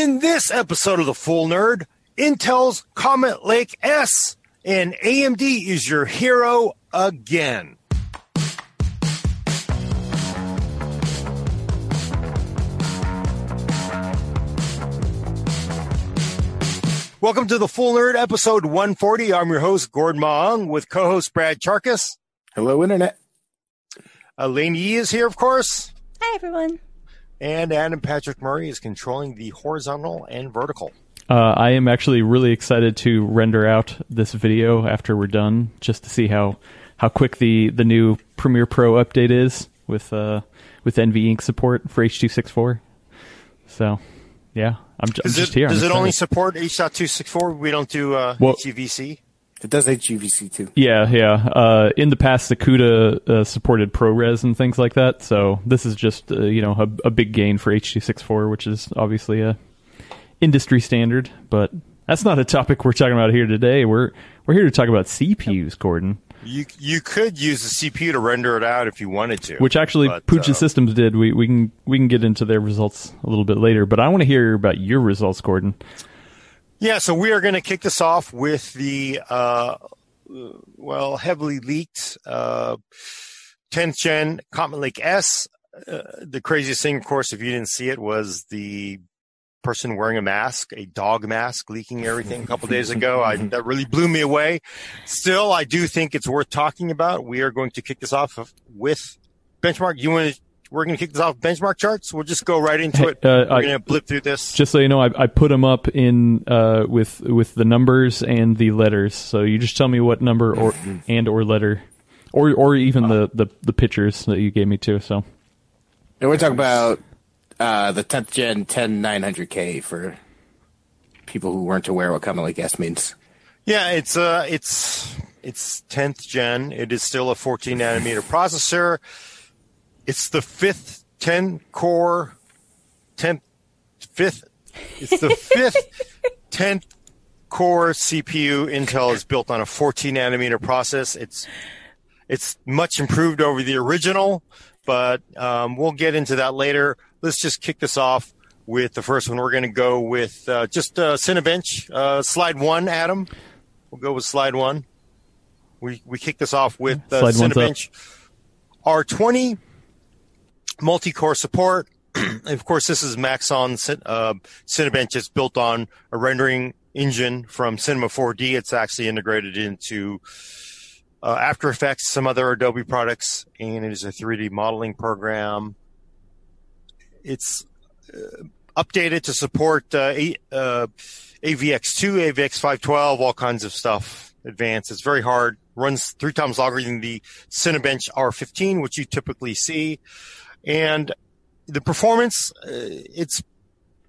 In this episode of The Full Nerd, Intel's Comet Lake S and AMD is your hero again. Welcome to The Full Nerd, episode 140. I'm your host, Gordon Mah Ung, with co-host Brad Chacos. Hello, Internet. Alaina Yee is here, of course. Hi, everyone. And Adam Patrick Murray is controlling the horizontal and vertical. Uh, I am actually really excited to render out this video after we're done, just to see how, how quick the, the new Premiere Pro update is with uh, with NVENC support for H.264. So, yeah, I'm, j- I'm Does just it, here. I'm does it excited. only support H.264? We don't do uh, Well- HEVC? It does HEVC too. Yeah, yeah. Uh, in the past, the CUDA uh, supported ProRes and things like that. So this is just uh, you know a, a big gain for H.264, which is obviously a industry standard. But that's not a topic we're talking about here today. We're we're here to talk about CPUs, Gordon, You you could use the CPU to render it out if you wanted to. which actually But, Puget uh, Systems did. We we can we can get into their results a little bit later. But I want to hear about your results, Gordon. Yeah, so we are going to kick this off with the uh, well heavily leaked uh, 10th gen Comet Lake S. Uh, the craziest thing, of course, if you didn't see it, was the person wearing a mask, a dog mask, leaking everything a couple days ago. I, that really blew me away. Still, I do think it's worth talking about. We are going to kick this off with benchmark. You want to? We're going to kick this off benchmark charts. We'll just go right into it. Uh, We're going to blip through this. Just so you know, I, I put them up in uh, with with the numbers and the letters. So you just tell me what number or and or letter, or or even the, the the pictures that you gave me too. So And we're talking about uh, the 10th gen 10900K for people who weren't aware what Comet Lake S means. Yeah, it's uh it's it's 10th gen. It is still a 14 nanometer processor. It's the fifth 10 core 10th fifth it's the fifth 10th core CPU Intel is built on a 14 nanometer process. It's it's much improved over the original, but um, we'll get into that later. Let's just kick this off with the first one. We're going to go with uh, just uh, Cinebench uh, slide one, Adam. We'll go with slide one. We we kick this off with uh, Slide one's up. Cinebench R20 multi-core support. Of course, this is Maxon uh, Cinebench. It's built on a rendering engine from Cinema 4D. It's actually integrated into uh, After Effects, some other Adobe products, and it is a 3D modeling program. It's uh, updated to support uh, uh, AVX2, AVX512, all kinds of stuff. Advanced. It's very hard. Runs three times longer than the Cinebench R15, which you typically see. And the performance, uh, it's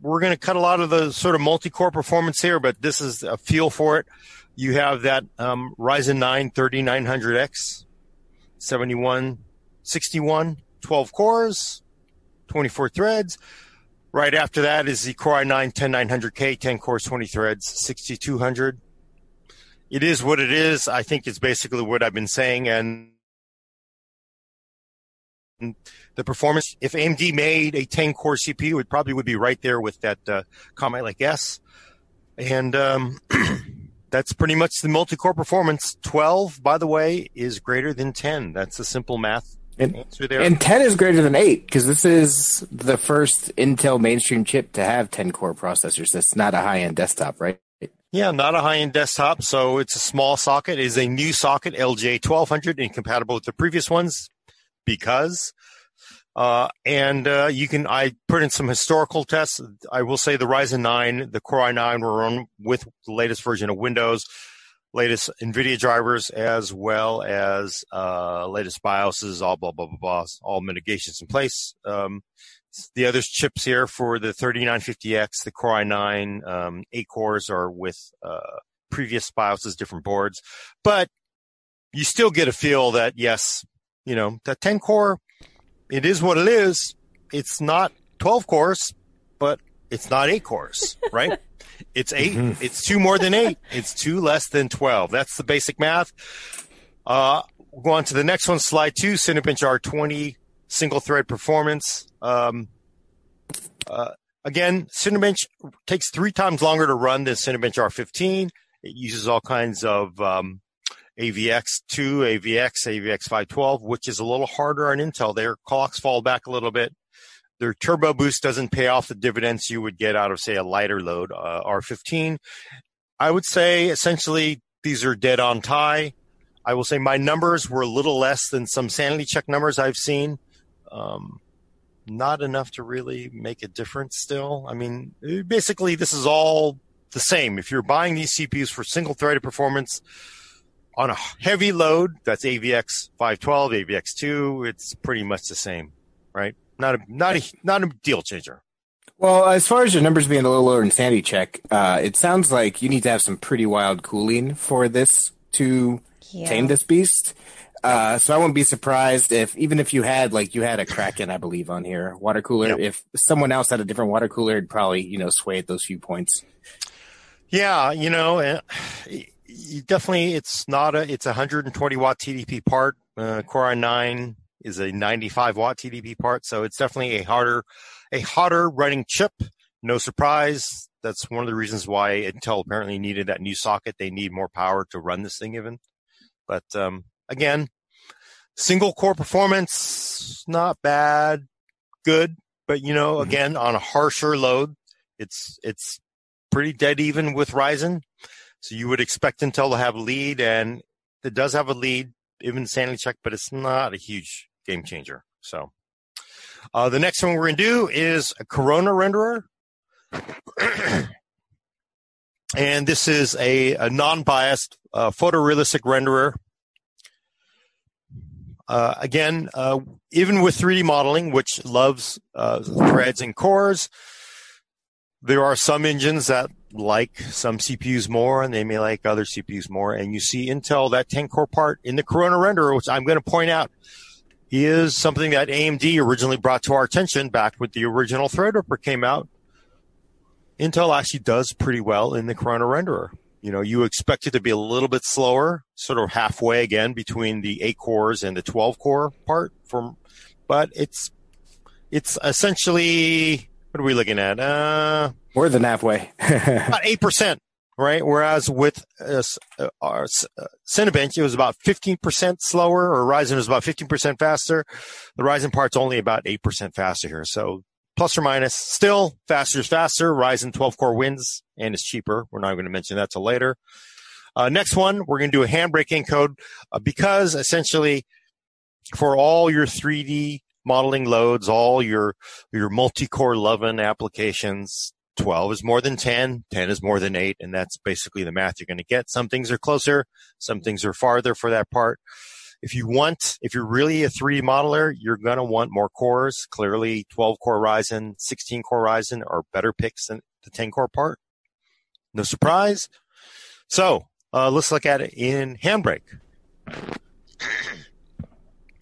we're going to cut a lot of the sort of multi-core performance here, but this is a feel for it. You have that um, Ryzen 9 3900X, 7161, 12 cores, 24 threads. Right after that is the Core i9 10900K, 10 cores, 20 threads, 6200. It is what it is. I think it's basically what I've been saying. And the performance, if AMD made a 10 core CPU, it probably would be right there with that uh, Comet Lake S. And um, that's pretty much the multi-core performance. 12, by the way, is greater than 10. That's a simple math And, answer there. and 10 is greater than 8 because this is the first Intel mainstream chip to have 10 core processors. That's not a high end desktop, right? Yeah, not a high-end desktop, so it's a small socket. It is a new socket, LGA 1200, incompatible with the previous ones because. Uh, and uh, you can, I put in some historical tests. I will say the Ryzen 9, the Core i9 were run with the latest version of Windows, latest NVIDIA drivers, as well as uh, latest BIOSes, all blah, blah, blah, blah, all mitigations in place. Um, the other chips here for the 3950X, the Core i9, um, eight cores are with uh, previous BIOSes, different boards, but you still get a feel that yes, you know, that 10 core, it is what it is. It's not 12 cores, but it's not eight cores, right? it's 8 It's two more than eight. It's two less than 12. That's the basic math. Uh, we'll go on to the next one, slide two, Cinebench R20 single thread performance. Um, uh, again, Cinebench takes three times longer to run than Cinebench R15. It uses all kinds of um, AVX2, AVX, AVX 512, which is a little harder on Intel. Their clocks fall back a little bit. Their turbo boost doesn't pay off the dividends you would get out of, say, a lighter load, uh, R15. I would say essentially these are dead on tie. I will say my numbers were a little less than some sanity check numbers I've seen. Um, not enough to really make a difference still. I mean, basically, this is all the same. If you're buying these CPUs for single threaded performance on a heavy load, that's AVX 512, AVX 2, it's pretty much the same, right? Not a, not a, not a deal changer. Well, as far as your numbers being a little lower in sanity check, uh, it sounds like you need to have some pretty wild cooling for this to yeah. tame this beast. Uh, so I wouldn't be surprised if even if you had like you had a Kraken, I believe, on here water cooler. Yep. If someone else had a different water cooler, it'd probably you know sway at those few points. Yeah, you know, uh, definitely it's not a it's a 120 watt TDP part. Uh, Core i9 is a 95 watt TDP part, so it's definitely a harder a hotter running chip. No surprise. That's one of the reasons why Intel apparently needed that new socket. They need more power to run this thing even. But um, again, single core performance, not bad, good, but you know, mm-hmm. again, on a harsher load, it's, it's pretty dead even with Ryzen. So you would expect Intel to have a lead and it does have a lead, even sanity check, but it's not a huge game changer. So, uh, the next one we're going to do is a Corona renderer. and this is a, a non-biased uh, photorealistic renderer uh, again, uh, even with 3D modeling, which loves uh, threads and cores, there are some engines that like some CPUs more and they may like other CPUs more. And you see Intel, that 10 core part in the Corona renderer, which I'm going to point out is something that AMD originally brought to our attention back with the original Threadripper came out. Intel actually does pretty well in the Corona renderer. You know, you expect it to be a little bit slower, sort of halfway again between the eight cores and the 12 core part from, but it's, it's essentially, what are we looking at? Uh, more than halfway. about 8%, right? Whereas with uh, uh, our uh, Cinebench, it was about 15% slower or Ryzen was about 15% faster. The Ryzen part's only about 8% faster here. So plus or minus. Still, faster is faster. Ryzen 12 core wins and it's cheaper. We're not going to mention that till later. Uh, next one, we're going to do a handbrake encode uh, because essentially for all your 3D modeling loads, all your, your multi-core Lovin applications, 12 is more than 10, 10 is more than 8, and that's basically the math you're going to get. Some things are closer, some things are farther for that part. If you want, if you're really a 3D modeler, you're going to want more cores. Clearly, 12 core Ryzen, 16 core Ryzen are better picks than the 10 core part. No surprise. So, uh, let's look at it in Handbrake.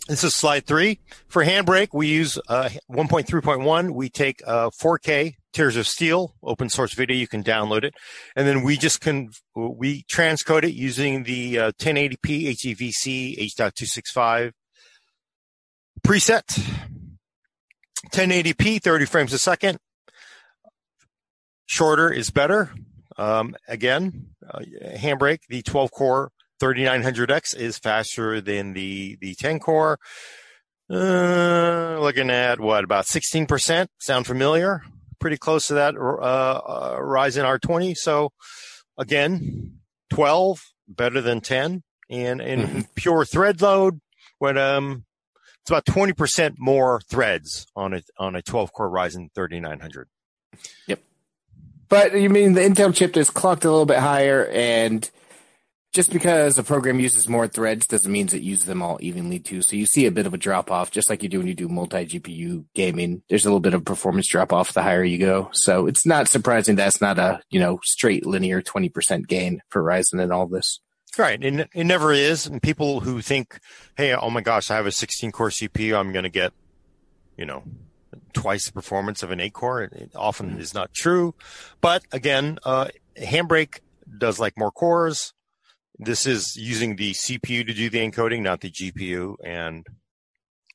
This is slide three. For Handbrake, we use uh, 1.3.1. We take uh, 4K Tears of Steel open source video. You can download it, and then we just can we transcode it using the uh, 1080p HEVC H.265 preset. 1080p, 30 frames a second. Shorter is better. Um, again, uh, Handbrake, the 12 core 3900X is faster than the, the 10 core. Uh, looking at what about 16%? Sound familiar? Pretty close to that, uh, uh, Ryzen R20. So again, 12 better than 10 and, and mm-hmm. pure thread load when, um, it's about 20% more threads on a, on a 12 core Ryzen 3900. Yep. But you mean the Intel chip is clocked a little bit higher and just because a program uses more threads doesn't mean it uses them all evenly too. So you see a bit of a drop off, just like you do when you do multi GPU gaming. There's a little bit of performance drop off the higher you go. So it's not surprising that's not a, you know, straight linear 20% gain for Ryzen and all this. Right. And it never is. And people who think, Hey, oh my gosh, I have a 16 core CPU. I'm going to get, you know, twice the performance of an eight core. It often is not true. But again, uh, Handbrake does like more cores this is using the CPU to do the encoding, not the GPU, and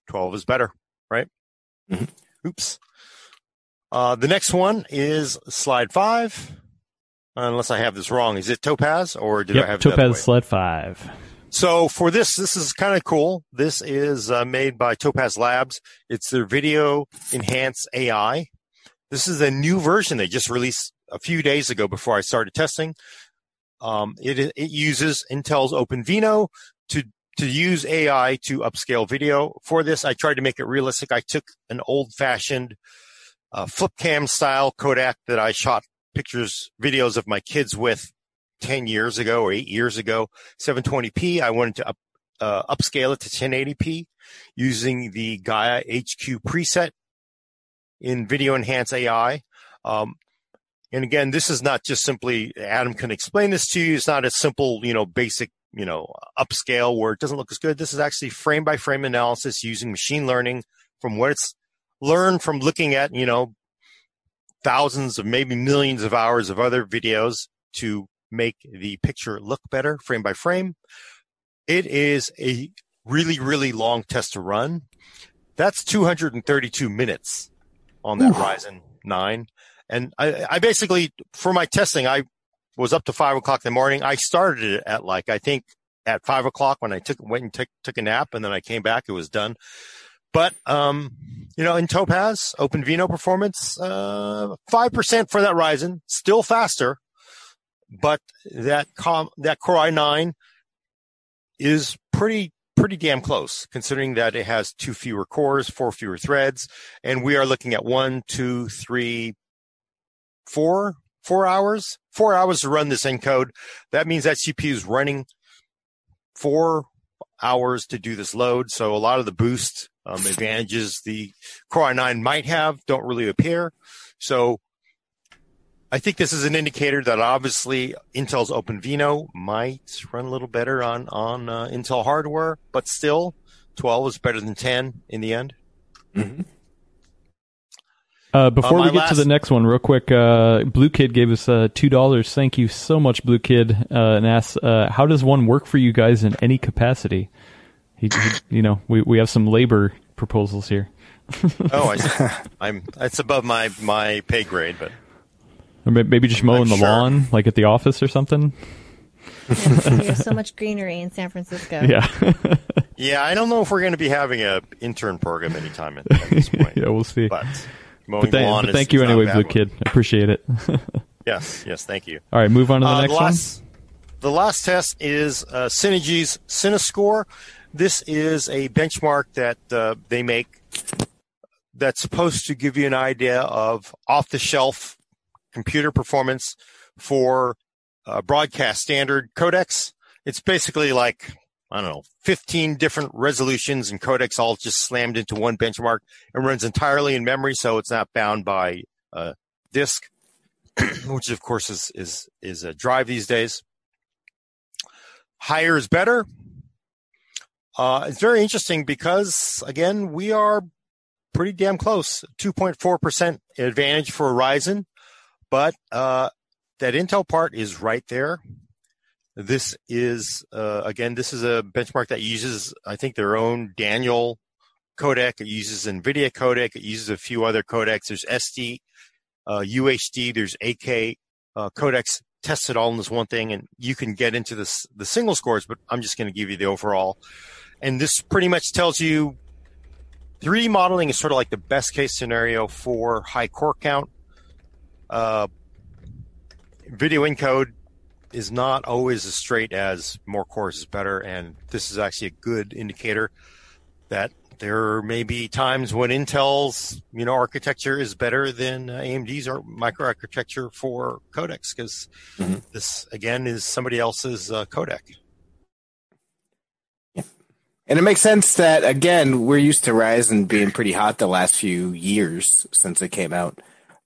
12 is better, right? Mm-hmm. Oops. Uh, the next one is slide five. Unless I have this wrong, is it Topaz or did yep, I have Topaz slide five? So for this, this is kind of cool. This is uh, made by Topaz Labs. It's their video enhance AI. This is a new version they just released a few days ago before I started testing. Um, it, it uses Intel's OpenVINO to to use AI to upscale video. For this, I tried to make it realistic. I took an old fashioned uh, flip cam style Kodak that I shot pictures, videos of my kids with 10 years ago or eight years ago, 720p. I wanted to up, uh, upscale it to 1080p using the Gaia HQ preset in Video Enhance AI. Um, and again, this is not just simply Adam can explain this to you. It's not a simple, you know, basic, you know, upscale where it doesn't look as good. This is actually frame by frame analysis using machine learning from what it's learned from looking at, you know, thousands of maybe millions of hours of other videos to make the picture look better frame by frame. It is a really, really long test to run. That's 232 minutes on that Oof. Ryzen 9. And I, I basically, for my testing, I was up to five o'clock in the morning. I started it at like, I think at five o'clock when I took, went and took, took a nap and then I came back, it was done. But, um, you know, in Topaz, OpenVINO performance, uh, 5% for that Ryzen, still faster, but that com, that Core i9 is pretty, pretty damn close considering that it has two fewer cores, four fewer threads. And we are looking at one, two, three, four, four hours, four hours to run this encode. That means that CPU is running four hours to do this load. So a lot of the boost um, advantages the Core i9 might have don't really appear. So I think this is an indicator that obviously Intel's OpenVINO might run a little better on on uh, Intel hardware, but still, 12 is better than 10 in the end. Mm-hmm. Uh, before uh, we get last... to the next one, real quick, uh, Blue Kid gave us uh, two dollars. Thank you so much, Blue Kid, uh, and asks, uh, "How does one work for you guys in any capacity?" He, he, you know, we we have some labor proposals here. oh, I, am It's above my my pay grade, but or maybe just mowing I'm the sure. lawn, like at the office or something. There's so much greenery in San Francisco. Yeah. yeah, I don't know if we're going to be having a intern program anytime at, at this point. yeah, we'll see. But Mowing but, lawn but thank you anyway, Blue Kid. I appreciate it. yes, yes, thank you. All right, move on to the uh, next the last, one. The last test is uh, Cinegy's Cinescore. This is a benchmark that uh, they make that's supposed to give you an idea of off-the-shelf computer performance for uh, broadcast standard codecs. It's basically like I don't know, 15 different resolutions and codecs all just slammed into one benchmark. It runs entirely in memory, so it's not bound by a disk, which of course is, is, is a drive these days. Higher is better. Uh, it's very interesting because again, we are pretty damn close. 2.4% advantage for Ryzen, but, uh, that Intel part is right there. This is, uh, again, this is a benchmark that uses, I think, their own Daniel codec. It uses NVIDIA codec. It uses a few other codecs. There's SD, uh, UHD, there's AK uh, codecs tested all in this one thing, and you can get into this, the single scores, but I'm just going to give you the overall. And this pretty much tells you 3D modeling is sort of like the best case scenario for high core count. Uh, video encode is not always as straight as more cores is better, and this is actually a good indicator that there may be times when Intel's you know architecture is better than AMD's or microarchitecture for codecs because mm-hmm. this again is somebody else's uh, codec. And it makes sense that again we're used to Ryzen being pretty hot the last few years since it came out,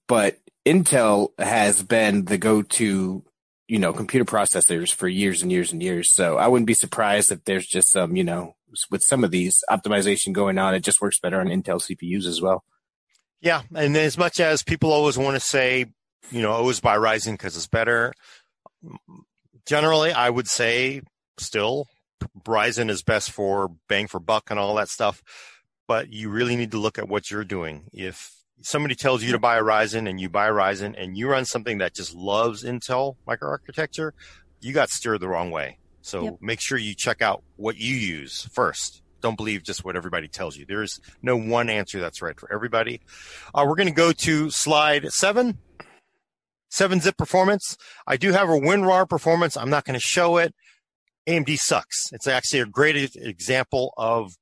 but Intel has been the go-to you know, computer processors for years and years and years. So I wouldn't be surprised if there's just some, you know, with some of these optimization going on, it just works better on Intel CPUs as well. Yeah. And as much as people always want to say, you know, always buy Ryzen because it's better, generally I would say still Ryzen is best for bang for buck and all that stuff. But you really need to look at what you're doing. If somebody tells you to buy a Ryzen and you buy a Ryzen and you run something that just loves Intel microarchitecture, you got steered the wrong way. So Yep. make sure you check out what you use first. Don't believe just what everybody tells you. There's no one answer that's right for everybody. Uh, we're going to go to slide seven. Seven zip performance. I do have a WinRAR performance. I'm not going to show it. AMD sucks. It's actually a great example of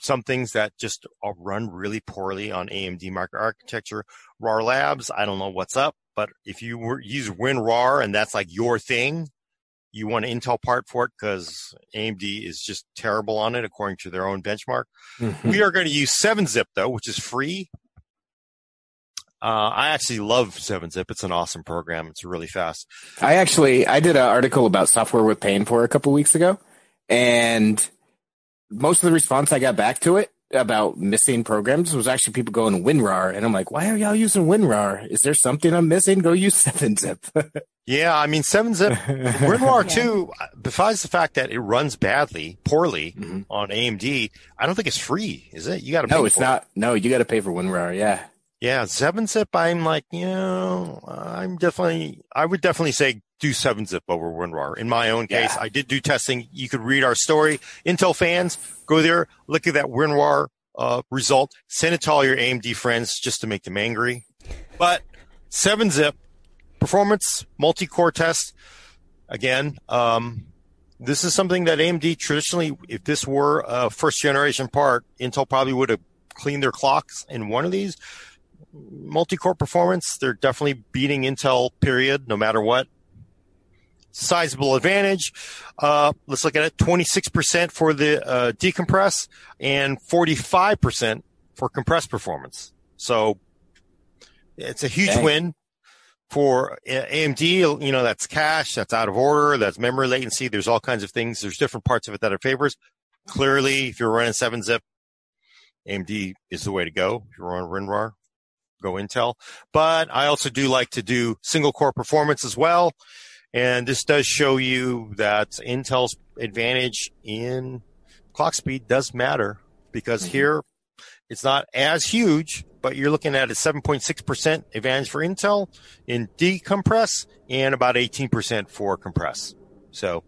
some things that just run really poorly on AMD microarchitecture. RAR Labs, I don't know what's up, but if you were, use WinRAR and that's like your thing, you want an Intel part for it because AMD is just terrible on it according to their own benchmark. We are going to use 7-Zip though, which is free. Uh, I actually love 7-Zip. It's an awesome program. It's really fast. I actually I did an article about software with pain for a couple weeks ago, and most of the response I got back to it about missing programs was actually people going WinRAR, and I'm like, why are y'all using WinRAR? Is there something I'm missing? Go use 7-Zip. Yeah, I mean, 7-Zip WinRAR Yeah. 2, besides the fact that it runs badly, poorly Mhm. on AMD, I don't think it's free, is it? You got to pay no, it's for it. not. No, you got to pay for WinRAR. Yeah. Yeah, 7-Zip, I'm like, you know, I'm definitely, I would definitely say do 7-Zip over WinRAR. In my own case, Yeah. I did do testing. You could read our story. Intel fans, go there, look at that WinRAR uh, result, send it to all your AMD friends just to make them angry. But 7-Zip, performance, multi-core test, again, um, this is something that AMD traditionally, if this were a first generation part, Intel probably would have cleaned their clocks in one of these. Multi-core performance, they're definitely beating Intel, period, no matter what. Sizable advantage. Uh, let's look at it. 26% for the uh, decompress and 45% for compressed performance. So it's a huge Dang. win for AMD. You know, that's cache, that's out of order, that's memory latency. There's all kinds of things. There's different parts of it that it favors. Clearly, if you're running 7-zip, AMD is the way to go. If you're on WinRAR, go Intel. But I also do like to do single core performance as well. And this does show you that Intel's advantage in clock speed does matter because here it's not as huge, but you're looking at a 7.6% advantage for Intel in decompress and about 18% for compress. So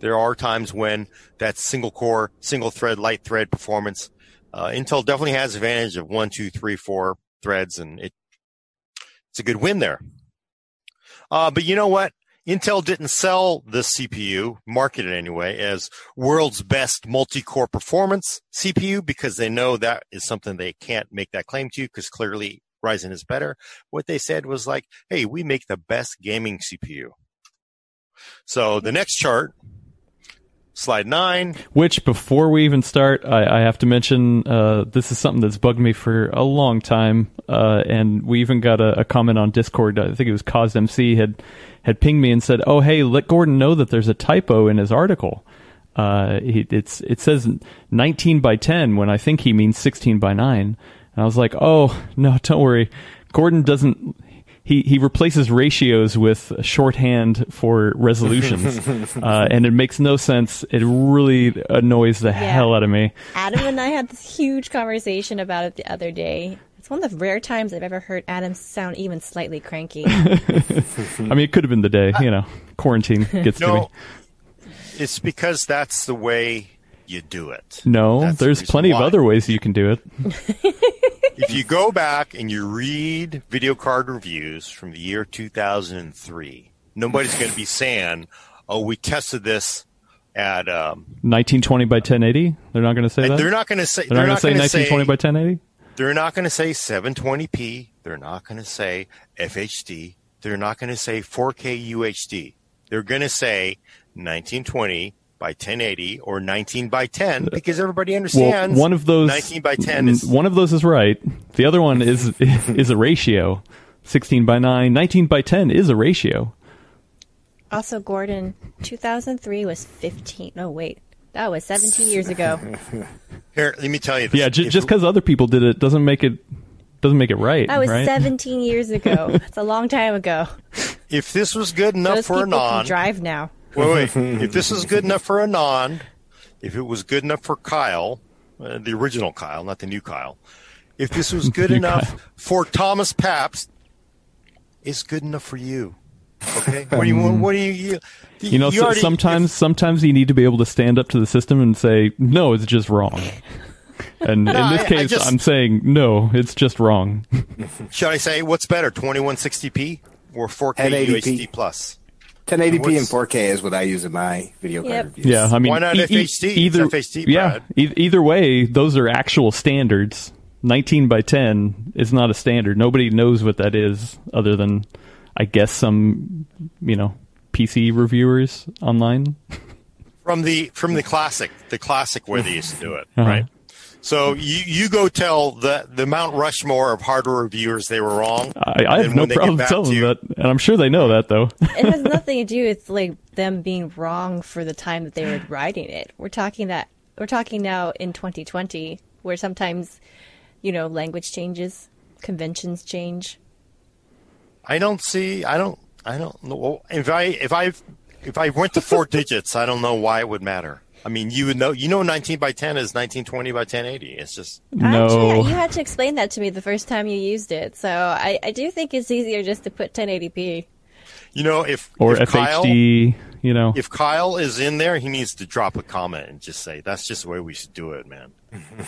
there are times when that single core, single thread, light thread performance, uh, Intel definitely has advantage of one, two, three, four threads, and it it's a good win there. Uh, but you know what? Intel didn't sell this CPU, market it anyway, as world's best multi-core performance CPU because they know that is something they can't make that claim to because clearly Ryzen is better. What they said was like, hey, we make the best gaming CPU. So the next chart, slide nine, Which, before we even start, I, I have to mention uh, this is something that's bugged me for a long time, uh, and we even got a, a comment on Discord. I think it was CausMC had had pinged me and said, "Oh, hey, let Gordon know that there's a typo in his article. Uh, it's it says 19 by 10 when I think he means 16 by 9." And I was like, "Oh no, don't worry. Gordon doesn't." He, he replaces ratios with shorthand for resolutions, uh, and it makes no sense. It really annoys the hell out of me. Adam and I had this huge conversation about it the other day. It's one of the rare times I've ever heard Adam sound even slightly cranky. I mean, it could have been the day, you know, quarantine gets to me. No, it's because that's the way you do it. No, That's there's reason plenty why. of other ways you can do it. If you go back and you read video card reviews from the year 2003, nobody's going to be saying, "Oh, we tested this at." Um, 1920 by 1080. They're not going to say that. they're not going to say. They're not going to say 1920 by 1080. They're not going to say 720p. They're not going to say FHD. They're not going to say 4K UHD. They're going to say 1920 by 1080 or 19 by 10 uh, because everybody understands Well, understands. one of those 19 by 10 is one of those is right. The other one is is a ratio. 16 by 9, 19 by 10 is a ratio. also, Gordon, 2003 was 15. No, wait. That was 17 years ago. here. Let me tell you this. Yeah, j- just because other people did it doesn't make it doesn't make it right. That was right? 17 years ago. It's a long time ago. if this was good enough Those for Anand, can drive now. Wait, wait. if this is good enough for Anand, if it was good enough for Kyle, uh, the original Kyle, not the new Kyle, if this was good You enough for Thomas Pabst, it's good enough for you. Okay. What do you? What do you? You, You know, so, already- sometimes sometimes you need to be able to stand up to the system and say, "No, it's just wrong." And in this I- I case, just- I'm saying, "No, it's just wrong." should I say what's better, 2160p or 4K 1080p. UHD plus? 1080p and 4K is what I use in my video card Yep. reviews. Yeah, I mean, Why not e- FHD? Either FHD, yeah, Brad. e- either way, those are actual standards. 19 by 10 is not a standard. Nobody knows what that is, other than, I guess, some you know PC reviewers online. From the from the classic, the classic way they used to do it, Uh-huh. right? So you you go tell the the Mount Rushmore of hardware reviewers they were wrong. I, I have no when they get problem telling them you- that, and I'm sure they know that though. it has nothing to do with like them being wrong for the time that they were writing it. We're talking that we're talking now in 2020, where sometimes, you know, language changes, conventions change. I don't see. I don't. I don't know if I if I if I went to four digits. I don't know why it would matter. I mean, you would know. You know, 19 by 10 is 1920 by 1080. It's just no, Actually, you had to explain that to me the first time you used it. So I, I do think it's easier just to put 1080p. you know if or if Kyle, FHD. You know, if Kyle is in there, he needs to drop a comment and just say that's just the way we should do it, man.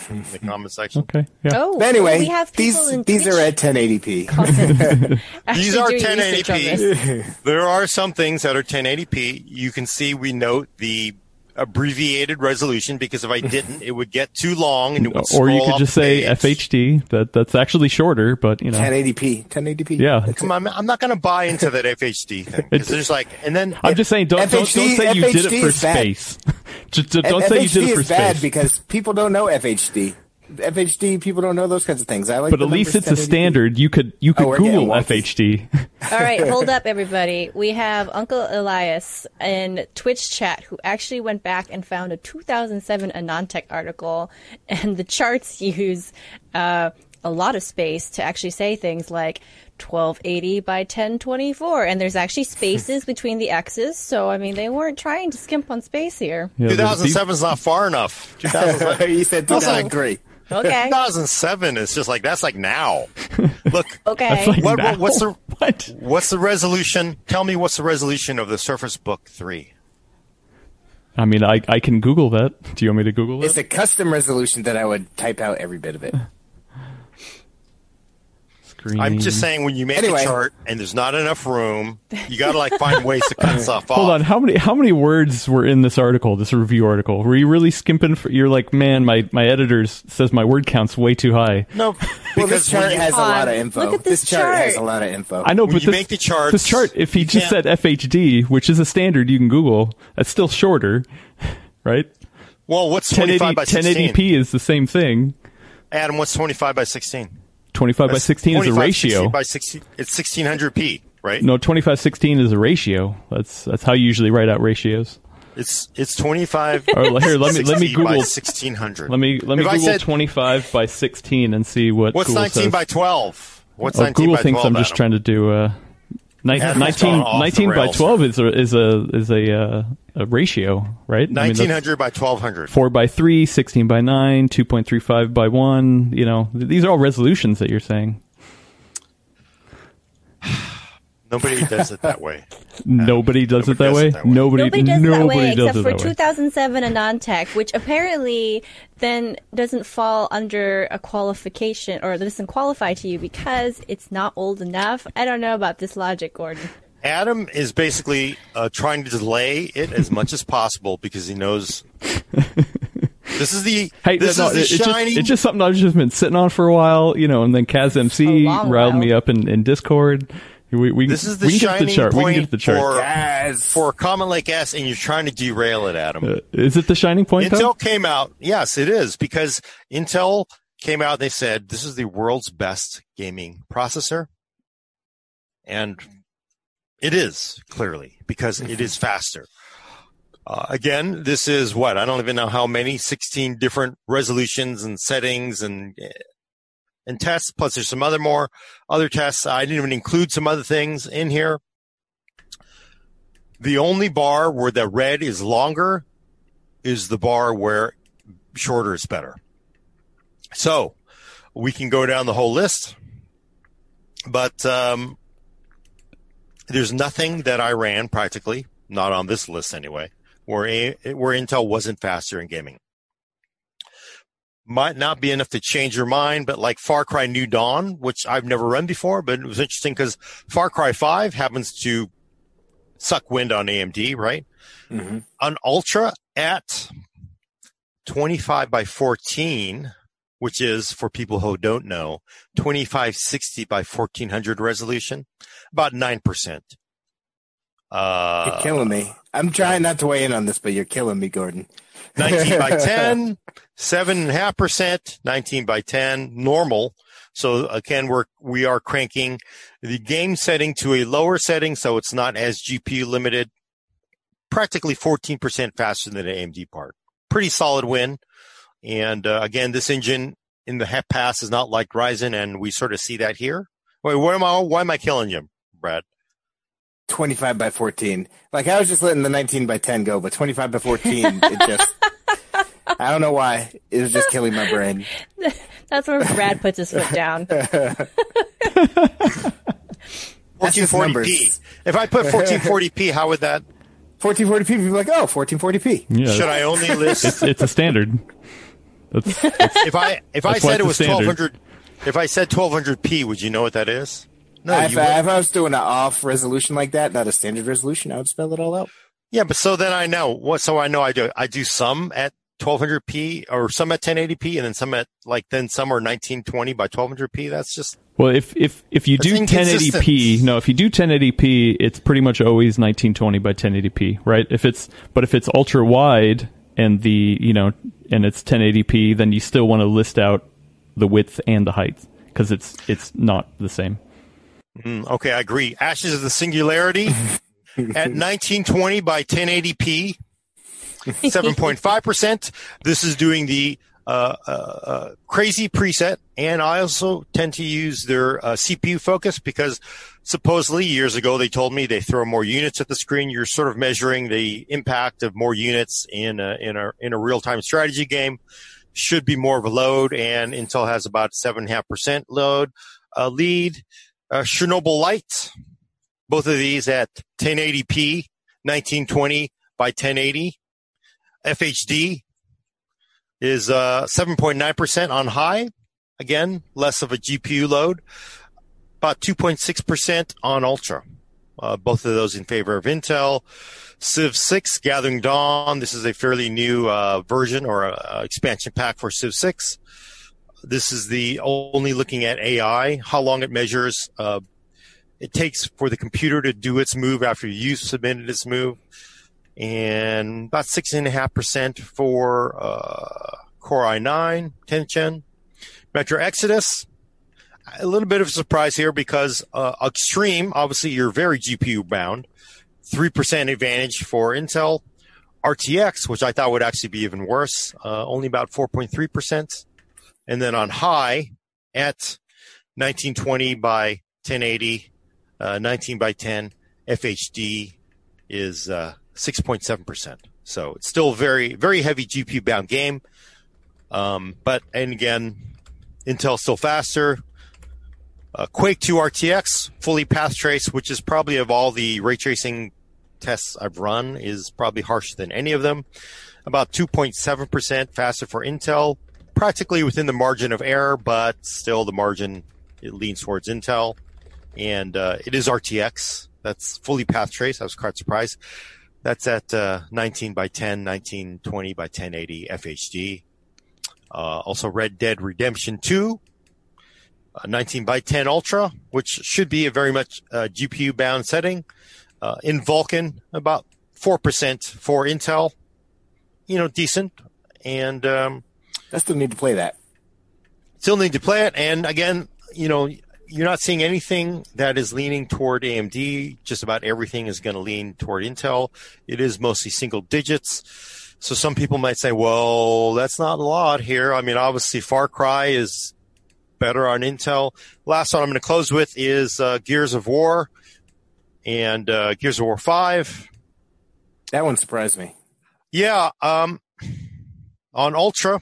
in the comment section. okay, yeah. Oh, But anyway, we have these these are at 1080p. These are doing research on this. 1080p. there are some things that are 1080p. You can see we note the abbreviated resolution because if I didn't, it would get too long and it would or you could just say page. FHD. That that's actually shorter, but you know, 1080p. 1080p. yeah. Come on, I'm not going to buy into that FHD thing. 'Cause there's like, and then I'm just saying, don't don't, don't FHD say you did it for space. just, just don't F- say you did FHD it for is bad space. because people don't know FHD. FHD, people don't know those kinds of things. I like But at least it's a standard. You could you could Oh, Google. FHD. All right, hold up, everybody. We have Uncle Elias in Twitch chat who actually went back and found a 2007 AnandTech article, and the charts use uh, a lot of space to actually say things like 1280 by 1024, and there's actually spaces between the X's. So I mean, they weren't trying to skimp on space here. Yeah, 2007 is not far enough. 2007, you said That's like- 2003. Okay, 2007 is just like that's like now. Look, okay. Like What- now. what- what's the- what? what's the resolution? Tell me what's the resolution of the Surface Book 3? I mean, I I can Google that. Do you want me to Google it? It's a custom resolution that I would type out every bit of it. Screen. I'm just saying when you make Anyway. a chart and there's not enough room, you got to like find ways to cut stuff off. Hold on, how many how many words were in this article, this review article? Were you really skimping? For, you're like, man, my my editor says my word count's way too high. No, Well, because this chart when you, has a lot of info. Look at this chart, has a lot of info. I know, When but you this, make the charts, this chart, if he just said can't- FHD, which is a standard you can Google, that's still shorter, right? well, what's 1080 25 by 16? 1080p is the same thing. Adam, what's 25 by 16? 25 by That's 16 is a ratio. 16 by 16. It's 1600p, right? No, 25 16 is a ratio. That's that's how you usually write out ratios. It's it's 25. Or here, let me let me Google 1600. let me let me If Google said- 25 by 16 and see what What's Google 19 says. by 12? What's oh, 19 Google by 12? thinks I'm just trying to do uh, ni- Adam's 19, gone off the 19 by 12 is a is a is a uh, a ratio, right? I mean, 1900 by 1200. 4 by 3, 16 by 9, 2.35 by 1, you know. These are all resolutions that you're saying. Nobody does it that way. Nobody does it that way. it that way. Nobody Nobody does it that way except for 2007 AnandTech, which apparently then doesn't fall under a qualification or doesn't qualify to you because it's not old enough. I don't know about this logic, Gordon. Adam is basically uh, trying to delay it as much as possible because he knows this is the Hey, this no, is the it's, just, shiny. it's just something I've just been sitting on for a while, you know, and then Kaz A MC riled while. me up in, in Discord. We, we, this is the we can shining the chart. We point can get the chart. for Yes. for Comet Lake S, and you're trying to derail it, Adam. Uh, is it the shining point? Tom? Intel came out. Yes, it is because Intel came out. They said this is the world's best gaming processor, and it is clearly because it is faster. Uh, again, this is what I don't even know how many, 16 different resolutions and settings and and tests. Plus, there's some other more other tests. I didn't even include some other things in here. The only bar where the red is longer is the bar where shorter is better. So, we can go down the whole list, but um, there's nothing that I ran practically, not on this list anyway, where where Intel wasn't faster in gaming. Might not be enough to change your mind, but like Far Cry New Dawn, which I've never run before, but it was interesting because Far Cry 5 happens to suck wind on AMD, right? Mm-hmm. On Ultra at 25 by 14, which is for people who don't know, 2560 by 1400 resolution, about 9%. Uh, You're killing me. I'm trying not to weigh in on this, but you're killing me, Gordon. 19 by 10, 7.5%, 19 by 10, normal. So again, we're, we are cranking the game setting to a lower setting. So it's not as GPU limited, practically 14% faster than the AMD part. Pretty solid win. And uh, again, this engine in the past is not like Ryzen, and we sort of see that here. Wait, what am I? Why am I killing you, Brad? 25 by 14. Like I was just letting the 19 by 10 go, but 25 by 14, it just, I don't know why. It was just killing my brain. That's where Brad puts his foot down. 1440p. If I put 1440p, how would that? 1440p, people are like, oh, 1440p. Yeah, Should I only list? It's, it's a standard. That's, that's if I if I That's why said it was a standard. 1200, if I said 1200p, would you know what that is? No, if, you I, if I was doing an off resolution like that, not a standard resolution, I would spell it all out. Yeah, but so then I know what. So I know I do. I do some at 1200p or some at 1080p, and then some at like then some are 1920 by 1200p. That's just well, if if if you do 1080p, no, if you do 1080p, it's pretty much always 1920 by 1080p, right? If it's but if it's ultra wide and the you know and it's 1080p, then you still want to list out the width and the height because it's it's not the same. Mm, okay. I agree. Ashes of the Singularity at 1920 by 1080p, 7.5 percent. This is doing the uh, uh, uh, crazy preset, and I also tend to use their uh, CPU focus because supposedly years ago they told me they throw more units at the screen. You're sort of measuring the impact of more units in a, in a in a real time strategy game. Should be more of a load, and Intel has about seven and a half percent load uh, lead. Uh, Chernobylite. both of these at 1080p, 1920 by 1080. FHD is uh, 7.9% on high. Again, less of a GPU load. About 2.6% on Ultra. Uh, both of those in favor of Intel. Civ 6 Gathering Dawn. This is a fairly new uh, version or uh, expansion pack for Civ 6. This is the only looking at AI, how long it measures. Uh, it takes for the computer to do its move after you submitted its move and about six and a half percent for uh, Core i9, 10th gen. Metro Exodus, a little bit of a surprise here because uh, Extreme, obviously you're very GPU bound, three percent advantage for Intel. RTX, which I thought would actually be even worse, uh, only about 4.3 percent, and then on high at 1920 by 1080, uh, 19 by 10 FHD is uh, 6.7%. So it's still very, very heavy GPU bound game. Um, but, and again, Intel still faster. Uh, Quake 2 RTX, fully path trace, which is probably of all the ray tracing tests I've run, is probably harsher than any of them. About 2.7% faster for Intel, practically within the margin of error, but still the margin it leans towards Intel. And uh, it is RTX. That's fully path trace. I was quite surprised. That's at uh, 19 by 10, 1920 by 1080 FHD. Uh, also, Red Dead Redemption 2, uh, 19 by 10 Ultra, which should be a very much uh, GPU bound setting. Uh, in Vulkan, about 4% for Intel. You know, decent. And um, I still need to play that. still need to play it. And again, you know, you're not seeing anything that is leaning toward AMD. Just about everything is going to lean toward Intel. It is mostly single digits. So some people might say, well, that's not a lot here. I mean, obviously Far Cry is better on Intel. Last one I'm going to close with is uh, Gears of War and uh, Gears of War 5. That one surprised me. Yeah, um, on Ultra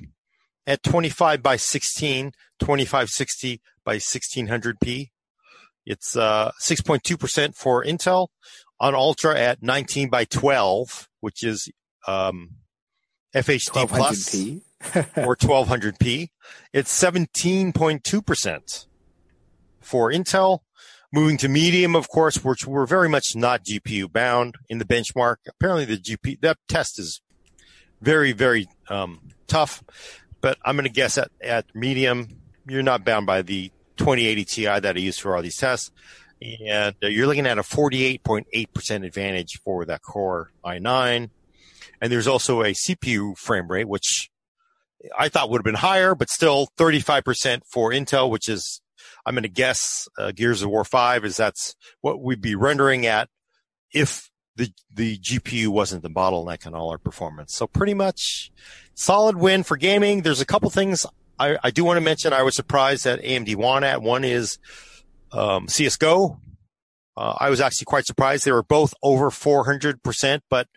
at 25 by 16, 2560 by 1600p. It's uh, 6.2% for Intel on Ultra at 19 by 12, which is um, FHD plus 1200p. or 1200p. It's 17.2% for Intel. Moving to medium, of course, which we're very much not GPU bound in the benchmark. Apparently, the GPU that test is very, very um, tough. But I'm going to guess at, at medium, you're not bound by the 2080 Ti that I use for all these tests. And uh, you're looking at a 48.8% advantage for that Core i9. And there's also a CPU frame rate, which I thought would have been higher, but still 35% for Intel, which is, I'm going to guess, uh, Gears of War 5 is that's what we'd be rendering at if the, the GPU wasn't the bottleneck in all our performance. So pretty much solid win for gaming. There's a couple things I, I do want to mention. I was surprised that AMD won at. One is, um, CSGO. Uh, I was actually quite surprised. They were both over 400%, but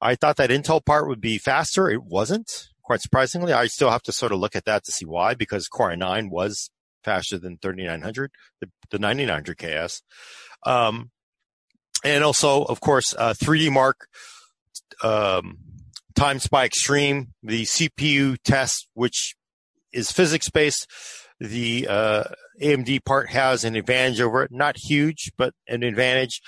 I thought that Intel part would be faster. It wasn't quite surprisingly. I still have to sort of look at that to see why, because Core i9 was faster than 3900, the, the 9900 KS. Um, and also, of course, uh, 3D Mark, um, Time Spy extreme, the CPU test, which is physics based. The, uh, AMD part has an advantage over it. Not huge, but an advantage.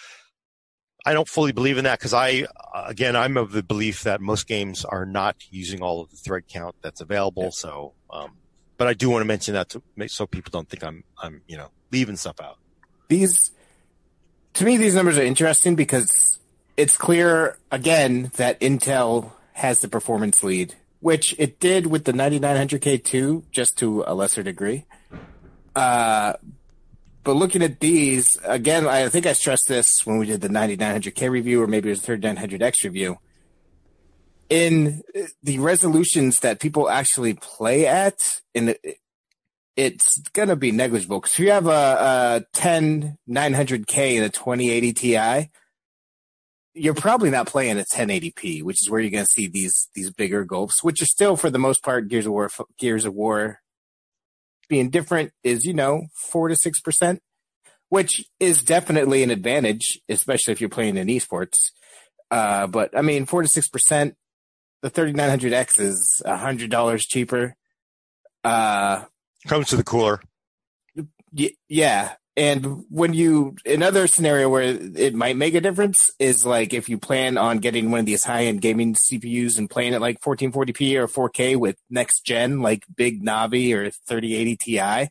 I don't fully believe in that because I, again, I'm of the belief that most games are not using all of the thread count that's available. Yeah. So, um, but I do want to mention that to make so people don't think I'm, I'm, you know, leaving stuff out. these to me these numbers are interesting because it's clear again that Intel has the performance lead, which it did with the 9900K too, just to a lesser degree. Uh, but looking at these again, I think I stressed this when we did the 9900K review, or maybe it was the 3900X review. In the resolutions that people actually play at, in the, it's gonna be negligible because if you have a, a 10 900K and a 2080 Ti, you're probably not playing at 1080p, which is where you're gonna see these these bigger gulps, which are still for the most part Gears of War. Gears of War being different is you know four to six percent, which is definitely an advantage, especially if you're playing in esports. Uh, but I mean, four to six percent. The 3900X is a hundred dollars cheaper. Uh, Comes to the cooler. Yeah. And when you, another scenario where it might make a difference is like if you plan on getting one of these high end gaming CPUs and playing at like 1440p or 4K with next gen, like big Navi or 3080 Ti,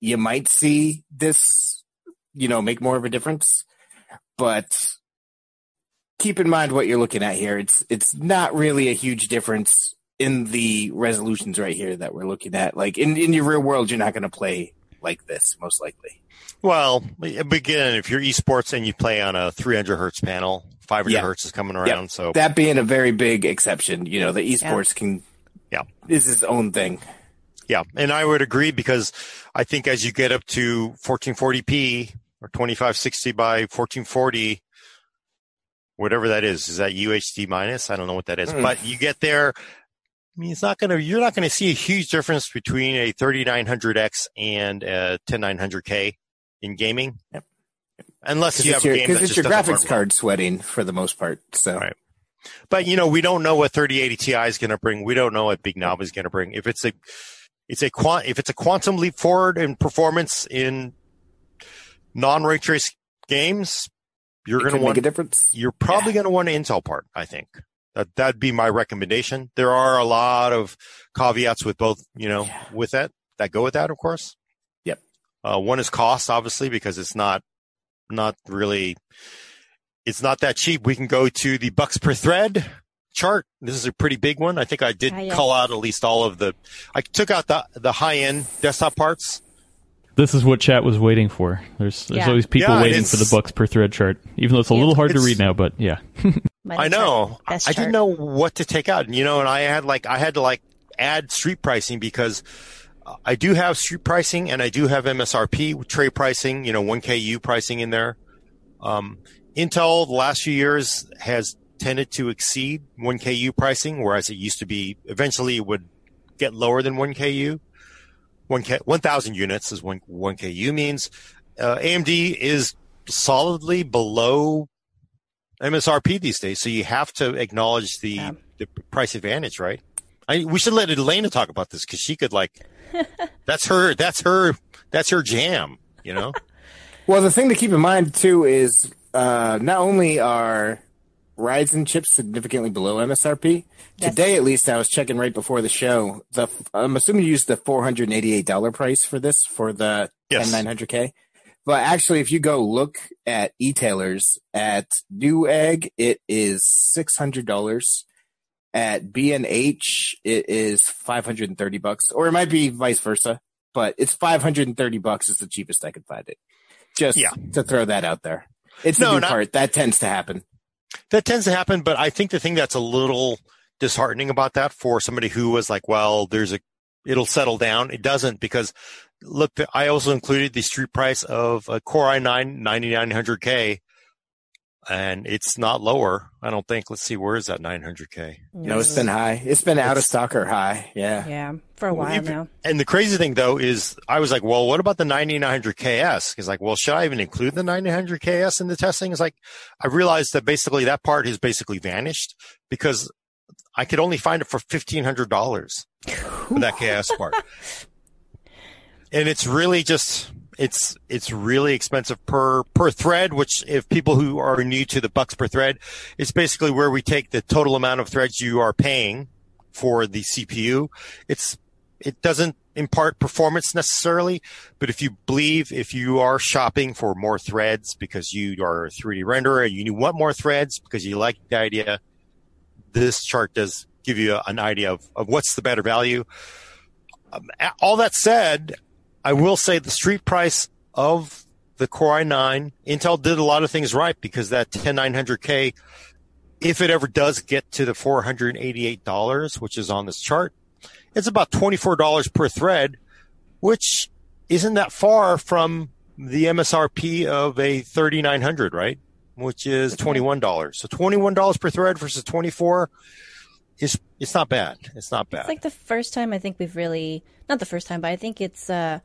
you might see this, you know, make more of a difference. But keep in mind what you're looking at here. It's, it's not really a huge difference in the resolutions right here that we're looking at. Like in, in your real world, you're not going to play like this, most likely. Well, again, if you're esports and you play on a 300 hertz panel, 500 Yeah. hertz is coming around. So That being a very big exception, you know, the esports can, Yeah. is its own thing. yeah, and I would agree because I think as you get up to 1440p or 2560 by 1440, whatever that is, is that UHD minus? I don't know what that is, Mm. but you get there. I mean, it's not going to, you're not going to see a huge difference between a 3900X and a 10900K in gaming. Yep. Unless you it's have your, a game 'cause that it's just your graphics run card sweating for the most part. So Right. But you know, we don't know what 3080 Ti is going to bring. We don't know what Big Navi is going to bring. If it's a, it's a quant, if it's a quantum leap forward in performance in non-ray trace games, you're going to make want, a difference. you're probably going to want an Intel part. I think that that'd be my recommendation. There are a lot of caveats with both, you know, Yeah. with that that go with that, of course. Yep. Uh, one is cost, obviously, because it's not, not really, it's not that cheap. We can go to the bucks per thread chart. This is a pretty big one. I think I did yes. call out at least all of the, I took out the, the high end desktop parts. This is what chat was waiting for. There's there's Yeah. always people Yeah, waiting for the bucks per thread chart, even though it's a Yeah. little hard to read now. But yeah, Money I know. I, chart. didn't know what to take out, you know, and I had like, I had to like add street pricing because I do have street pricing and I do have MSRP trade pricing, you know, 1KU pricing in there. Um, Intel the last few years has tended to exceed 1KU pricing, whereas it used to be eventually it would get lower than 1KU. one K, one thousand units is one one KU means. Uh, AMD is solidly below MSRP these days, so you have to acknowledge the Yeah. the price advantage, right? I, we should let Alaina talk about this because she could like. that's her. That's her. That's her jam. You know. Well, the thing to keep in mind too is uh, not only are Ryzen chips significantly below MSRP. Yes. Today, at least, I was checking right before the show. The I'm assuming you used the four hundred and eighty eight dollar price for this for the Yes. nine hundred K. But actually, if you go look at e-tailers at Newegg, it is six hundred dollars. At B and H, it is five hundred and thirty bucks, or it might be vice versa. But it's five hundred and thirty bucks is the cheapest I could find it. Just Yeah. to throw that out there. It's the No, new not- part that tends to happen. That tends to happen, but I think the thing that's a little disheartening about that for somebody who was like, well, there's a, it'll settle down. It doesn't because look, I also included the street price of a Core i9 9900K and it's not lower. I don't think. Let's see, where is that 900K? Mm. No, it's been high. It's been out of It's- stock or high. Yeah. Yeah, for a while Even- now. And the crazy thing though is I was like, well, what about the 9900KS? Cause like, well, should I even include the 9900KS in the testing? It's like, I realized that basically that part has basically vanished because I could only find it for $1,500 for that KS part. and it's really just, it's, it's really expensive per, per thread, which if people who are new to the bucks per thread, it's basically where we take the total amount of threads you are paying for the CPU. It's it doesn't impart performance necessarily, but if you believe if you are shopping for more threads because you are a 3D renderer and you want more threads because you like the idea, this chart does give you an idea of, of what's the better value. Um, all that said, I will say the street price of the Core i9, Intel did a lot of things right because that 10900K, if it ever does get to the $488, which is on this chart, it's about $24 per thread, which isn't that far from the MSRP of a 3900, right? Which is $21. So $21 per thread versus 24 is it's it's not bad. It's not bad. It's like the first time I think we've really not the first time, but I think it's uh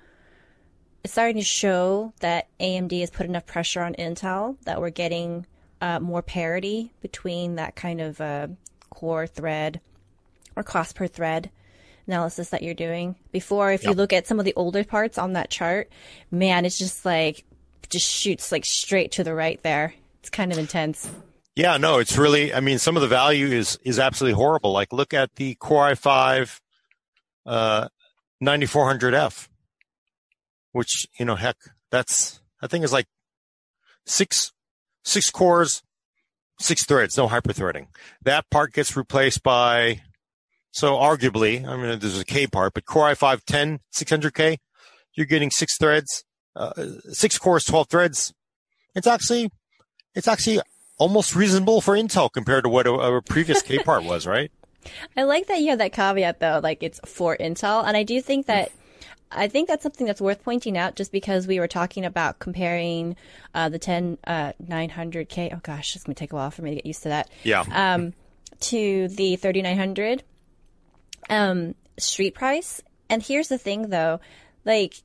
it's starting to show that AMD has put enough pressure on Intel that we're getting uh, more parity between that kind of uh, core thread or cost per thread analysis that you're doing. Before, if you look at some of the older parts on that chart, man, it's just like just shoots like straight to the right there. It's kind of intense. Yeah, no, it's really. I mean, some of the value is is absolutely horrible. Like, look at the Core i5 uh, 9400F, which you know, heck, that's I think is like six six cores, six threads, no hyperthreading. That part gets replaced by. So arguably, I mean, there's a K part, but Core i5 10 600K, you're getting six threads, uh, six cores, 12 threads. It's actually, it's actually almost reasonable for Intel compared to what a, a previous K part was, right? I like that you have that caveat though, like it's for Intel, and I do think that I think that's something that's worth pointing out, just because we were talking about comparing uh, the 10 uh, 900K. Oh gosh, it's gonna take a while for me to get used to that. Yeah. Um, to the 3900 um, street price. And here's the thing though, like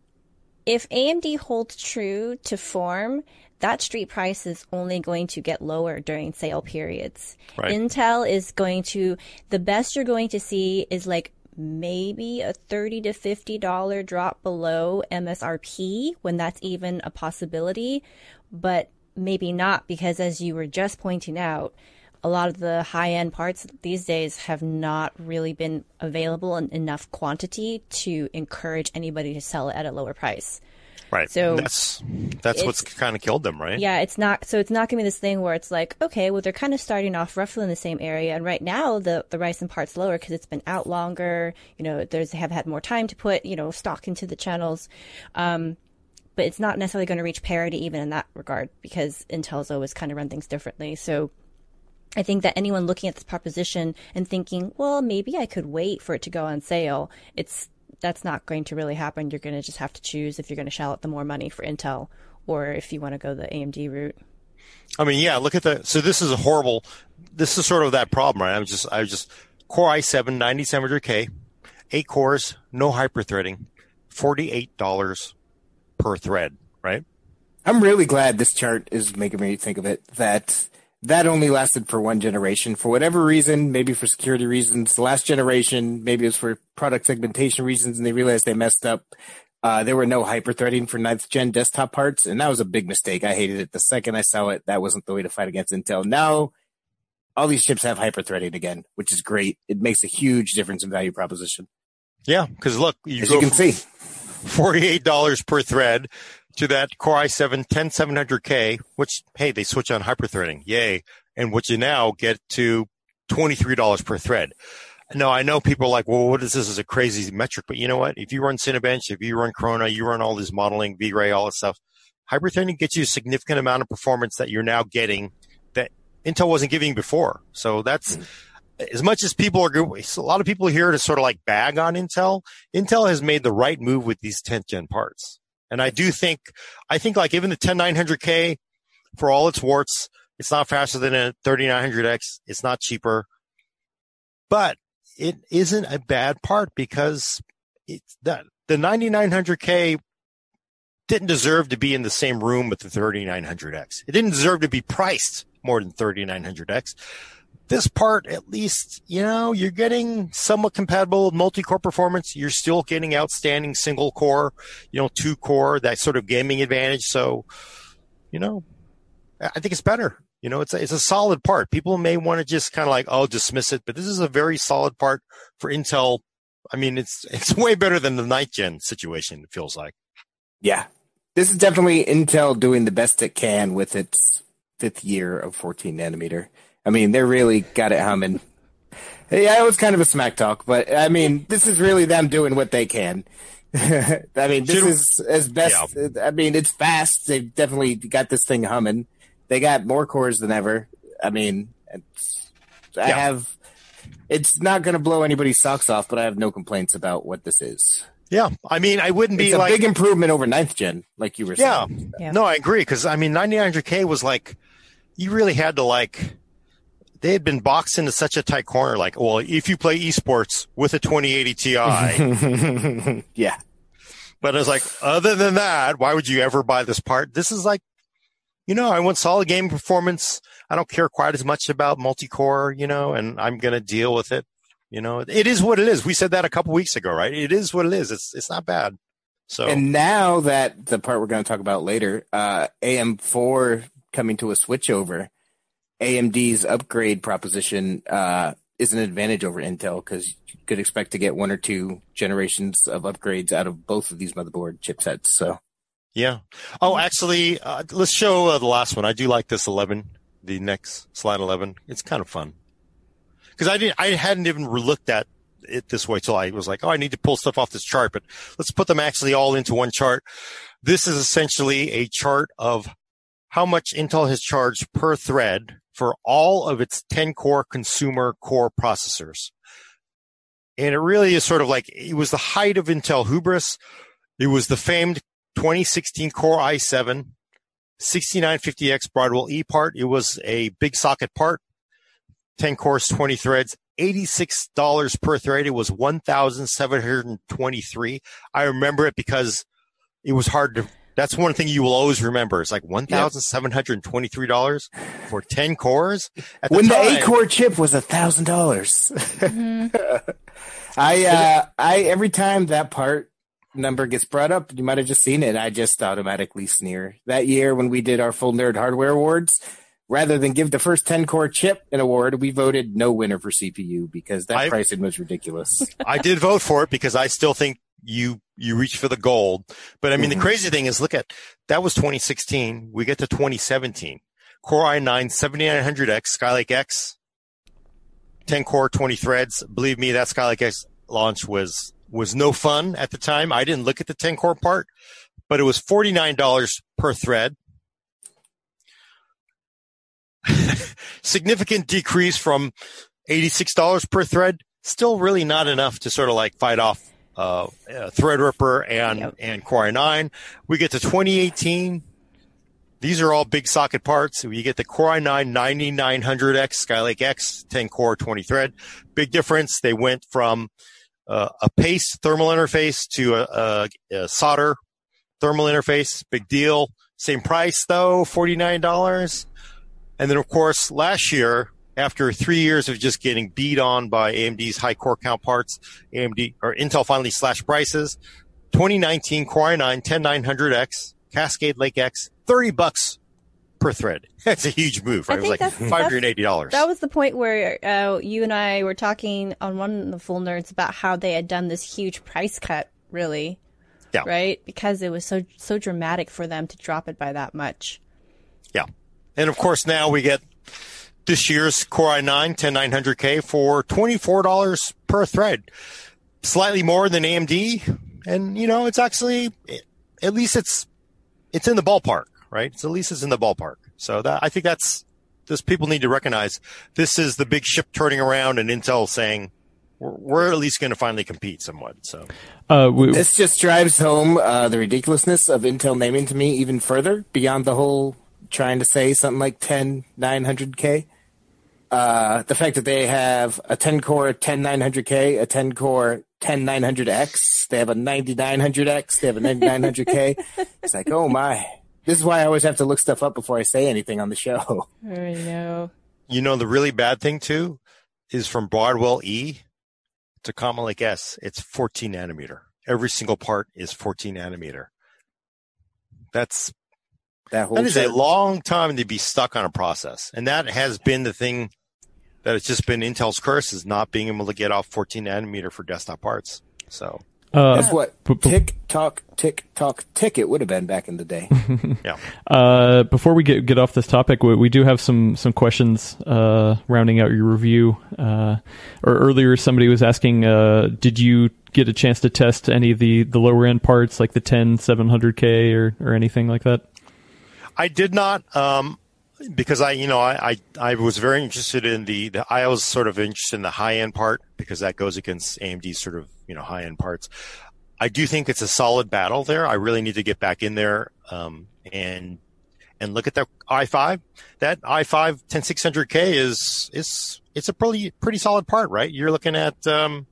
if AMD holds true to form, that street price is only going to get lower during sale periods. Right. Intel is going to, the best you're going to see is like maybe a 30 to 50 dollar drop below MSRP when that's even a possibility, but maybe not because as you were just pointing out, a lot of the high end parts these days have not really been available in enough quantity to encourage anybody to sell it at a lower price. Right. so that's that's what's kind of killed them, right? Yeah, it's not so it's not gonna be this thing where it's like, okay, well they're kind of starting off roughly in the same area, and right now the the Ryzen part's lower because it's been out longer. You know, there's they have had more time to put you know stock into the channels, um, but it's not necessarily going to reach parity even in that regard because Intel's always kind of run things differently. So. I think that anyone looking at this proposition and thinking, well, maybe I could wait for it to go on sale, it's that's not going to really happen. You're going to just have to choose if you're going to shell out the more money for Intel or if you want to go the AMD route. I mean, yeah. Look at the. So this is a horrible. This is sort of that problem, right? I'm just. I was just Core i7 9700K, eight cores, no hyperthreading, $48 per thread, right? I'm really glad this chart is making me think of it that that only lasted for one generation for whatever reason, maybe for security reasons. The last generation, maybe it was for product segmentation reasons, and they realized they messed up. Uh, there were no hyperthreading for ninth gen desktop parts, and that was a big mistake. I hated it the second I saw it. That wasn't the way to fight against Intel. Now, all these chips have hyperthreading again, which is great. It makes a huge difference in value proposition. Yeah, because look, you As you can see, forty-eight dollars per thread to that Core i7 10700K, which hey, they switch on hyperthreading, yay! And what you now get to twenty-three dollars per thread. No, I know people are like, well, what is this? Is a crazy metric, but you know what? If you run Cinebench, if you run Corona, you run all this modeling, V-Ray, all this stuff, hyperthreading gets you a significant amount of performance that you're now getting that Intel wasn't giving before. So that's hmm. as much as people are a lot of people here to sort of like bag on Intel. Intel has made the right move with these 10th gen parts. And I do think, I think like even the 10900K for all its warts, it's not faster than a 3900X. It's not cheaper, but it isn't a bad part because it's that the 9900K didn't deserve to be in the same room with the 3900X. It didn't deserve to be priced more than 3900X. This part, at least, you know, you're getting somewhat compatible multi-core performance. You're still getting outstanding single core, you know, two core, that sort of gaming advantage. So, you know, I think it's better. You know, it's a, it's a solid part. People may want to just kind of like, oh, dismiss it, but this is a very solid part for Intel. I mean, it's, it's way better than the ninth gen situation, it feels like. Yeah. This is definitely Intel doing the best it can with its fifth year of 14 nanometer. I mean, they really got it humming. Yeah, it was kind of a smack talk, but I mean, this is really them doing what they can. I mean, this is as best. Yeah. I mean, it's fast. They've definitely got this thing humming. They got more cores than ever. I mean, I yeah. have. It's not going to blow anybody's socks off, but I have no complaints about what this is. Yeah, I mean, I wouldn't be it's a like big improvement over ninth gen, like you were yeah. saying. Yeah, no, I agree because I mean, 9900K was like, you really had to like they had been boxed into such a tight corner. Like, well, if you play esports with a 2080 Ti, yeah. But I was like, other than that, why would you ever buy this part? This is like, you know, I want solid game performance. I don't care quite as much about multi-core, you know, and I'm going to deal with it. You know, it is what it is. We said that a couple weeks ago, right? It is what it is. It's it's not bad. So and now that the part we're going to talk about later, uh, AM4 coming to a switchover AMD's upgrade proposition uh, is an advantage over Intel because you could expect to get one or two generations of upgrades out of both of these motherboard chipsets. So, yeah. Oh, actually, uh, let's show uh, the last one. I do like this 11, the next slide 11. It's kind of fun because I didn't, I hadn't even looked at it this way till I was like, oh, I need to pull stuff off this chart, but let's put them actually all into one chart. This is essentially a chart of how much Intel has charged per thread for all of its 10 core consumer core processors. And it really is sort of like it was the height of Intel hubris. It was the famed 2016 Core i7 6950X Broadwell E part. It was a big socket part, 10 cores, 20 threads, $86 per thread. It was 1,723. I remember it because it was hard to that's one thing you will always remember. It's like one thousand seven hundred and twenty-three dollars for ten cores. At when the, the eight core chip was a thousand dollars. I uh, I every time that part number gets brought up, you might have just seen it. I just automatically sneer. That year when we did our full nerd hardware awards, rather than give the first 10 core chip an award, we voted no winner for CPU because that I, pricing was ridiculous. I did vote for it because I still think you you reach for the gold. But I mean, mm-hmm. the crazy thing is, look at that was 2016. We get to 2017. Core i9 7900X Skylake X, 10 core, 20 threads. Believe me, that Skylake X launch was was no fun at the time. I didn't look at the 10 core part, but it was $49 per thread. Significant decrease from $86 per thread. Still really not enough to sort of like fight off uh, Threadripper and yep. and Core i9. We get to 2018. These are all big socket parts. You get the Core i9 9900X Skylake X 10 core 20 thread. Big difference. They went from uh, a paste thermal interface to a, a, a, solder thermal interface. Big deal. Same price though, $49. And then of course last year, after three years of just getting beat on by AMD's high core count parts, AMD or Intel finally slashed prices. 2019 Core i9 10900X Cascade Lake X, 30 bucks per thread. That's a huge move, right? It was like $580. That was the point where uh, you and I were talking on one of the full nerds about how they had done this huge price cut, really. Yeah. Right? Because it was so so dramatic for them to drop it by that much. Yeah. And of course now we get this year's Core i9 10900K for $24 per thread. Slightly more than AMD. And, you know, it's actually, at least it's, it's in the ballpark, right? So at least it's in the ballpark. So that, I think that's, this people need to recognize this is the big ship turning around and Intel saying, we're, we're at least going to finally compete somewhat. So, uh, we, this just drives home uh, the ridiculousness of Intel naming to me even further beyond the whole trying to say something like 10 900K. Uh, the fact that they have a 10 core 10 900K, a 10 core 10 900X, they have a 9900X, they have a 9900K. it's like, oh my. This is why I always have to look stuff up before I say anything on the show. I know. You know, the really bad thing too is from Broadwell E to Comet Lake S, it's 14 nanometer. Every single part is 14 nanometer. That's that, that is a long time to be stuck on a process. And that has been the thing that it's just been Intel's curse is not being able to get off 14 nanometer for desktop parts. So uh, that's what tick tock tick tock tick it would have been back in the day. yeah. Uh, before we get get off this topic, we, we do have some some questions uh, rounding out your review. Uh, or earlier, somebody was asking, uh, did you get a chance to test any of the the lower end parts like the 10 700K or or anything like that? I did not. Um, because I, you know, I, I, I, was very interested in the, the, I was sort of interested in the high end part because that goes against AMD's sort of, you know, high end parts. I do think it's a solid battle there. I really need to get back in there, um, and, and look at the i5. That i5 10600K is, is, it's a pretty, pretty solid part, right? You're looking at, um,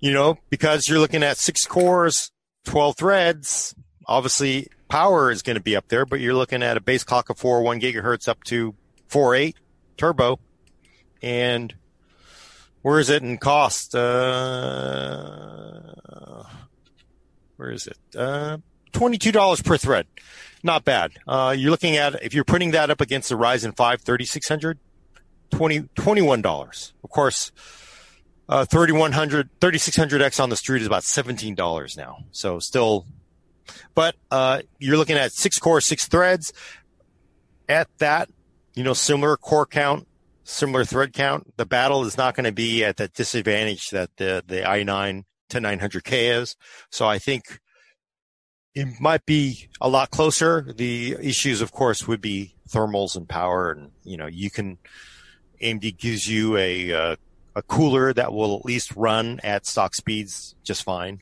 you know, because you're looking at six cores, 12 threads, obviously power is going to be up there, but you're looking at a base clock of four, one gigahertz up to four, eight turbo. And where is it in cost? Uh, where is it? Uh, $22 per thread. Not bad. Uh, you're looking at, if you're putting that up against the Ryzen 5 3600, 20, $21. Of course, uh, 3100, 3600X on the street is about $17 now. So still but uh, you're looking at six core, six threads. At that, you know, similar core count, similar thread count. The battle is not going to be at that disadvantage that the the i9 to 900K is. So I think it might be a lot closer. The issues, of course, would be thermals and power, and you know, you can AMD gives you a uh, a cooler that will at least run at stock speeds just fine.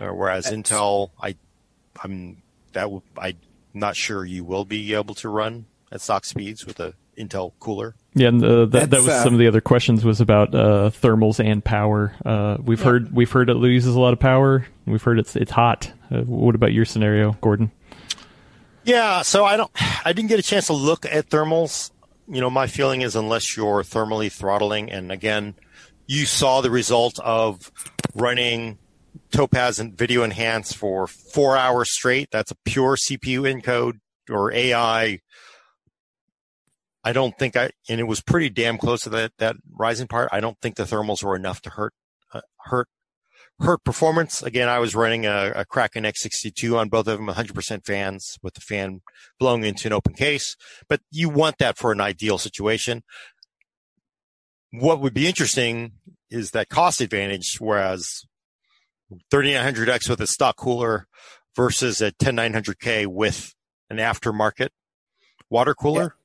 Uh, whereas That's, Intel, I I'm that I'm not sure you will be able to run at stock speeds with a Intel cooler. Yeah, and uh, that, that was uh, some of the other questions was about uh, thermals and power. Uh, we've yeah. heard we've heard it loses a lot of power. We've heard it's it's hot. Uh, what about your scenario, Gordon? Yeah, so I don't I didn't get a chance to look at thermals. You know, my feeling is unless you're thermally throttling, and again, you saw the result of running Topaz and Video Enhance for four hours straight. That's a pure CPU encode or AI. I don't think I, and it was pretty damn close to that, that Ryzen part. I don't think the thermals were enough to hurt, uh, hurt, hurt performance. Again, I was running a, a Kraken X62 on both of them, 100% fans with the fan blowing into an open case, but you want that for an ideal situation. What would be interesting is that cost advantage, whereas 3900X with a stock cooler versus a 10900K with an aftermarket water cooler.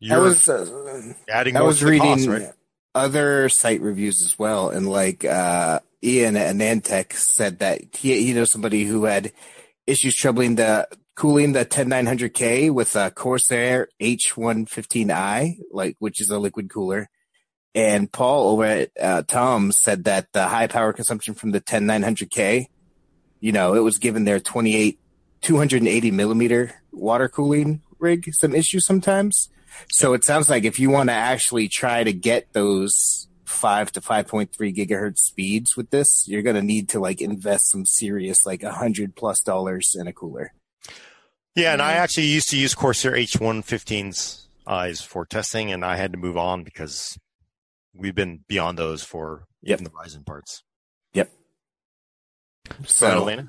Yeah. I was uh, adding. I was reading cost, right? other site reviews as well, and like uh, Ian at AnandTech said that he he knows somebody who had issues troubling the cooling the 10900K with a Corsair H115i, like which is a liquid cooler, And Paul over at uh, Tom said that the high power consumption from the 10900K, you know, it was given their 28, 280 millimeter water cooling rig some issues sometimes. So it sounds like if you want to actually try to get those five to 5.3 gigahertz speeds with this, you're going to need to like invest some serious, like a hundred plus dollars in a cooler. Yeah. And I actually used to use Corsair H115's eyes for testing and I had to move on because we've been beyond those for Yep. even the Ryzen parts. Yep. So, So, Alaina?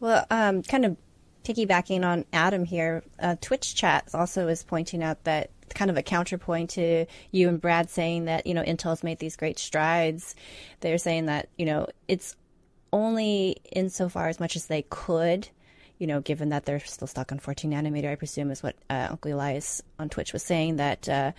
Well, um, kind of piggybacking on Adam here, uh, Twitch chat also is pointing out that kind of a counterpoint to you and Brad saying that you know Intel's made these great strides. They're saying that you know it's only insofar as much as they could. You know, given that they're still stuck on 14 nanometer, I presume is what uh, Uncle Elias on Twitch was saying that uh,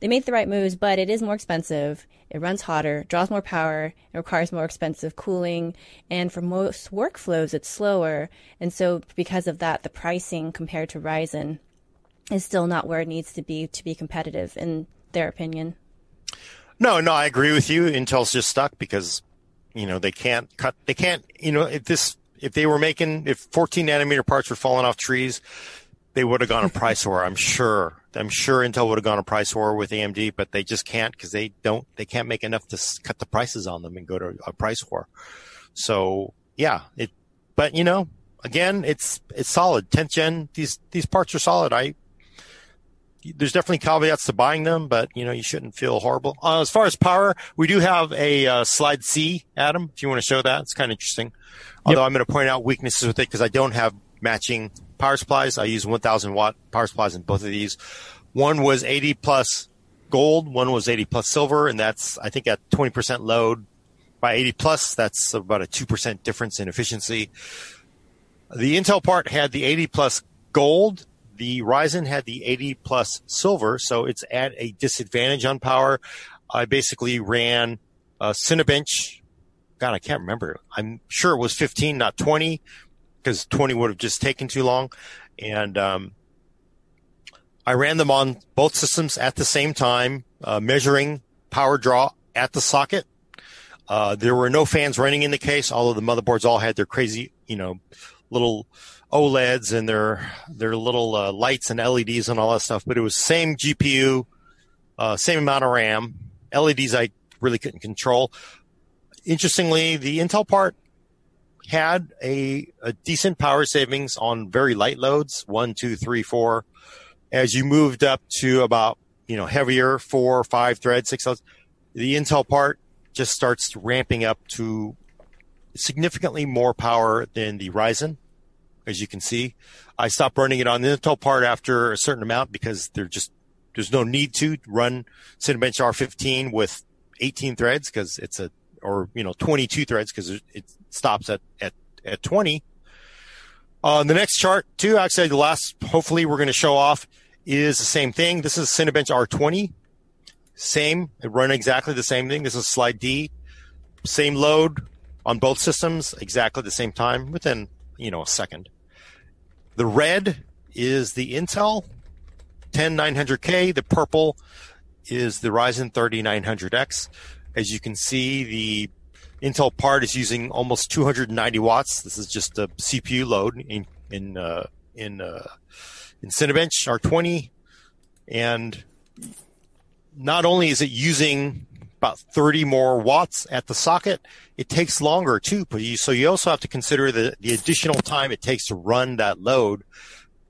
they made the right moves, but it is more expensive. It runs hotter, draws more power, it requires more expensive cooling, and for most workflows, it's slower. And so, because of that, the pricing compared to Ryzen is still not where it needs to be to be competitive, in their opinion. No, no, I agree with you. Intel's just stuck because, you know, they can't cut, they can't, you know, this, if they were making, if 14 nanometer parts were falling off trees, they would have gone a price war. I'm sure. I'm sure Intel would have gone a price war with AMD, but they just can't because they don't, they can't make enough to cut the prices on them and go to a price war. So yeah, it, but you know, again, it's, it's solid. 10th gen, these, these parts are solid. I, there's definitely caveats to buying them, but you know, you shouldn't feel horrible. Uh, as far as power, we do have a uh, slide C, Adam, if you want to show that. It's kind of interesting. Although I'm going to point out weaknesses with it because I don't have matching power supplies. I use 1000 watt power supplies in both of these. One was 80 plus gold, one was 80 plus silver, and that's, I think at 20% load by 80 plus, that's about a 2% difference in efficiency. The Intel part had the 80 plus gold. The Ryzen had the 80 plus silver, so it's at a disadvantage on power. I basically ran a Cinebench. God, I can't remember. I'm sure it was 15, not 20, because 20 would have just taken too long. And um, I ran them on both systems at the same time, uh, measuring power draw at the socket. Uh, there were no fans running in the case, although the motherboards all had their crazy, you know, little OLEDs and their their little uh, lights and LEDs and all that stuff. But it was same GPU, uh, same amount of RAM. LEDs I really couldn't control. Interestingly, the Intel part had a, a decent power savings on very light loads, one, two, three, four. As you moved up to about, you know, heavier, four, five threads, six the Intel part just starts ramping up to significantly more power than the Ryzen, as you can see. I stopped running it on the Intel part after a certain amount because there just, there's no need to run Cinebench R15 with 18 threads because it's a, or, you know, 22 threads because it stops at, at, at 20. Uh, the next chart too, actually the last, hopefully we're going to show off is the same thing. This is Cinebench R20. Same, it run exactly the same thing. This is slide D. Same load on both systems, exactly the same time within, you know, a second. The red is the Intel 10900K. The purple is the Ryzen 3900X. As you can see, the Intel part is using almost 290 watts. This is just a CPU load in in uh, in uh, in Cinebench R20, and not only is it using about 30 more watts at the socket, it takes longer too. But you, so you also have to consider the the additional time it takes to run that load.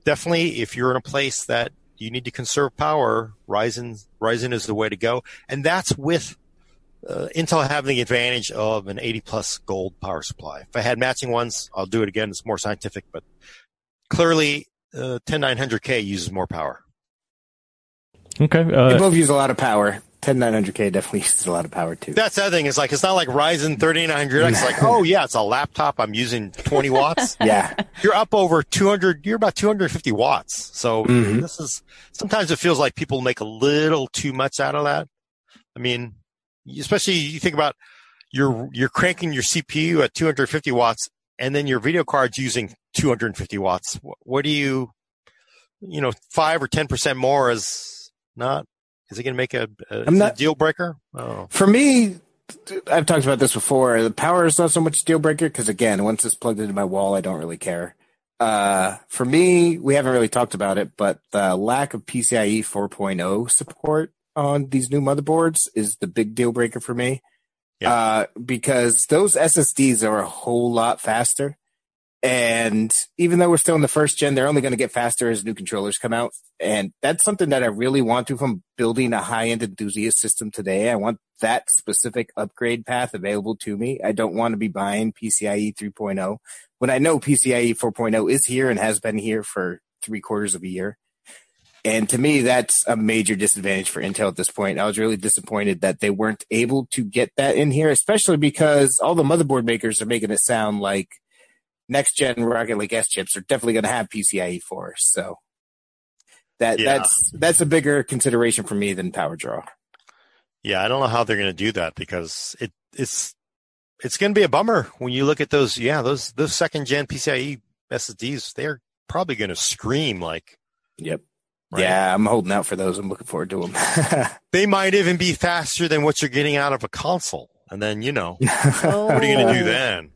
Definitely, if you're in a place that you need to conserve power, Ryzen Ryzen is the way to go, and that's with uh, Intel having the advantage of an 80 plus gold power supply. If I had matching ones, I'll do it again. It's more scientific, but clearly, uh, 10900K uses more power. Okay. They Uh, both use a lot of power. 10900K definitely uses a lot of power too. That's the other thing. Is like it's not like Ryzen 3900X. like, oh yeah, it's a laptop. I'm using 20 watts. yeah. You're up over 200. You're about 250 watts. So Mhm. this is sometimes it feels like people make a little too much out of that. I mean, especially you think about you're you're cranking your CPU at 250 watts, and then your video card's using 250 watts. What, what do you, you know, five or ten percent more is not Is it going to make a, not- a deal breaker? Oh, For me, I've talked about this before. The power is not so much a deal breaker because again, once it's plugged into my wall, I don't really care. Uh, for me, we haven't really talked about it, but the lack of PCIe 4.0 support on these new motherboards is the big deal breaker for me. Yeah. Uh, because those SSDs are a whole lot faster. And even though we're still in the first gen, they're only going to get faster as new controllers come out. And that's something that I really want to from building a high end enthusiast system today. I want that specific upgrade path available to me. I don't want to be buying PCIe 3.0 when I know PCIe 4.0 is here and has been here for three quarters of a year. And to me, that's a major disadvantage for Intel at this point. I was really disappointed that they weren't able to get that in here, especially because all the motherboard makers are making it sound like next gen Rocket Lake S chips are definitely going to have PCIe 4. So that Yeah. that's that's a bigger consideration for me than power draw. yeah. I don't know how they're going to do that because it it's it's going to be a bummer when you look at those. Yeah, those those second gen PCIe SSDs. They're probably going to scream like. Yep. Right. Yeah, I'm holding out for those. I'm looking forward to them. They might even be faster than what you're getting out of a console. And then you know Oh. what are you going to do then?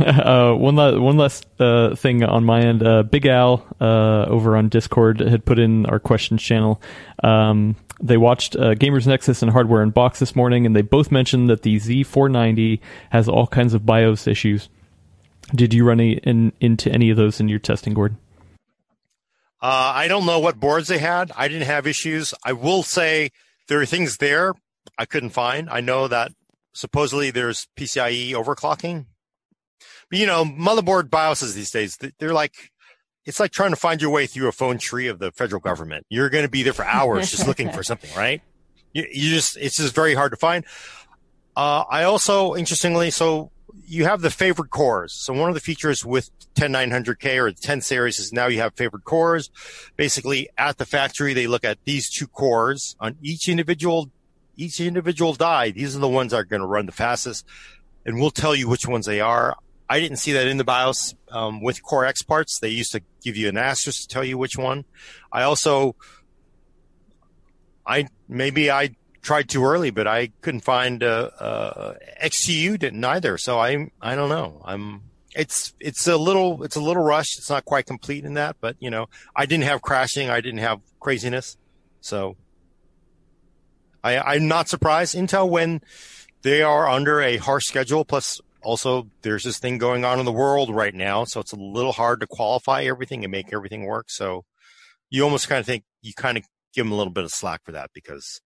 uh, one la- one last uh, thing on my end. Uh, Big Al uh, over on Discord had put in our questions channel. Um, they watched uh, Gamers Nexus and Hardware Unbox this morning, and they both mentioned that the Z490 has all kinds of BIOS issues. Did you run any, in, into any of those in your testing, Gordon? Uh, I don't know what boards they had. I didn't have issues. I will say there are things there I couldn't find. I know that supposedly there's PCIe overclocking. But you know, motherboard BIOSes these days, they're like, it's like trying to find your way through a phone tree of the federal government. You're going to be there for hours just looking for something, right? You, you just, it's just very hard to find. Uh, I also, interestingly, so you have the favored cores. So one of the features with 10900K or the 10 series is now you have favored cores. Basically, at the factory, they look at these two cores on each individual, each individual die. These are the ones that are going to run the fastest, and we'll tell you which ones they are. I didn't see that in the BIOS um, with Core X parts. They used to give you an asterisk to tell you which one. I also, I maybe I tried too early, but I couldn't find uh, uh, XTU didn't either. So I I don't know. I'm it's it's a little it's a little rushed. It's not quite complete in that, but you know I didn't have crashing. I didn't have craziness. So I I'm not surprised. Intel when they are under a harsh schedule. Plus also there's this thing going on in the world right now, so it's a little hard to qualify everything and make everything work. So you almost kind of think you kind of give them a little bit of slack for that because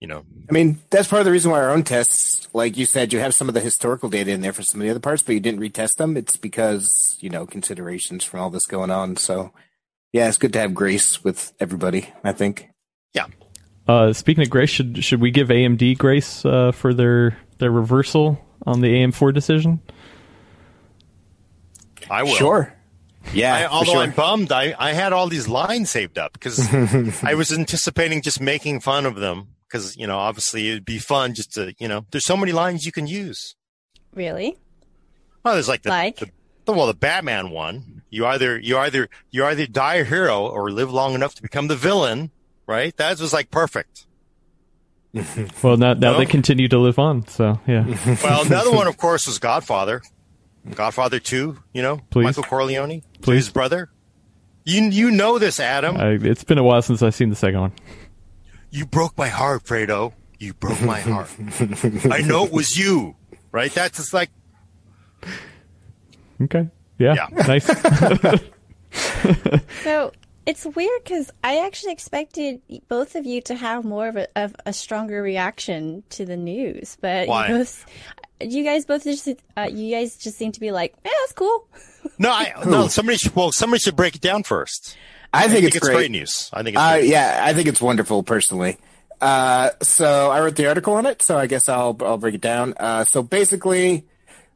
you know I mean, that's part of the reason why our own tests, like you said, you have some of the historical data in there for some of the other parts, but you didn't retest them. It's because, you know, considerations from all this going on. So, yeah, it's good to have grace with everybody, I think. Yeah. Uh, speaking of grace, should should we give AMD grace uh, for their their reversal on the AM4 decision? I will. Sure. Yeah. I, although sure. I'm bummed, I, I had all these lines saved up because I was anticipating just making fun of them because you know obviously it'd be fun just to you know there's so many lines you can use. Really? Well, there's like the, Like? the, the well the Batman one. You either you either you either die a hero or live long enough to become the villain, right? That was like perfect. Well, now now No? they continue to live on. So yeah, Well, another one, of course, was Godfather. Godfather Two. You know, Please. Michael Corleone, Please. his brother. You you know this, Adam. I, it's been a while since I've seen the second one. You broke my heart, Fredo. You broke my heart. I know it was you, right? That's just like, Okay, yeah, Yeah. nice. So it's weird because I actually expected both of you to have more of a, of a stronger reaction to the news, but Why? you both, you guys both just, uh, you guys just seem to be like, yeah, that's cool. no, I, no. Somebody should, well, somebody should break it down first. I think, it's, it's great. great news. I think it's Uh, great. yeah, I think it's wonderful personally. Uh, so I wrote the article on it, so I guess I'll I'll break it down. Uh, so basically,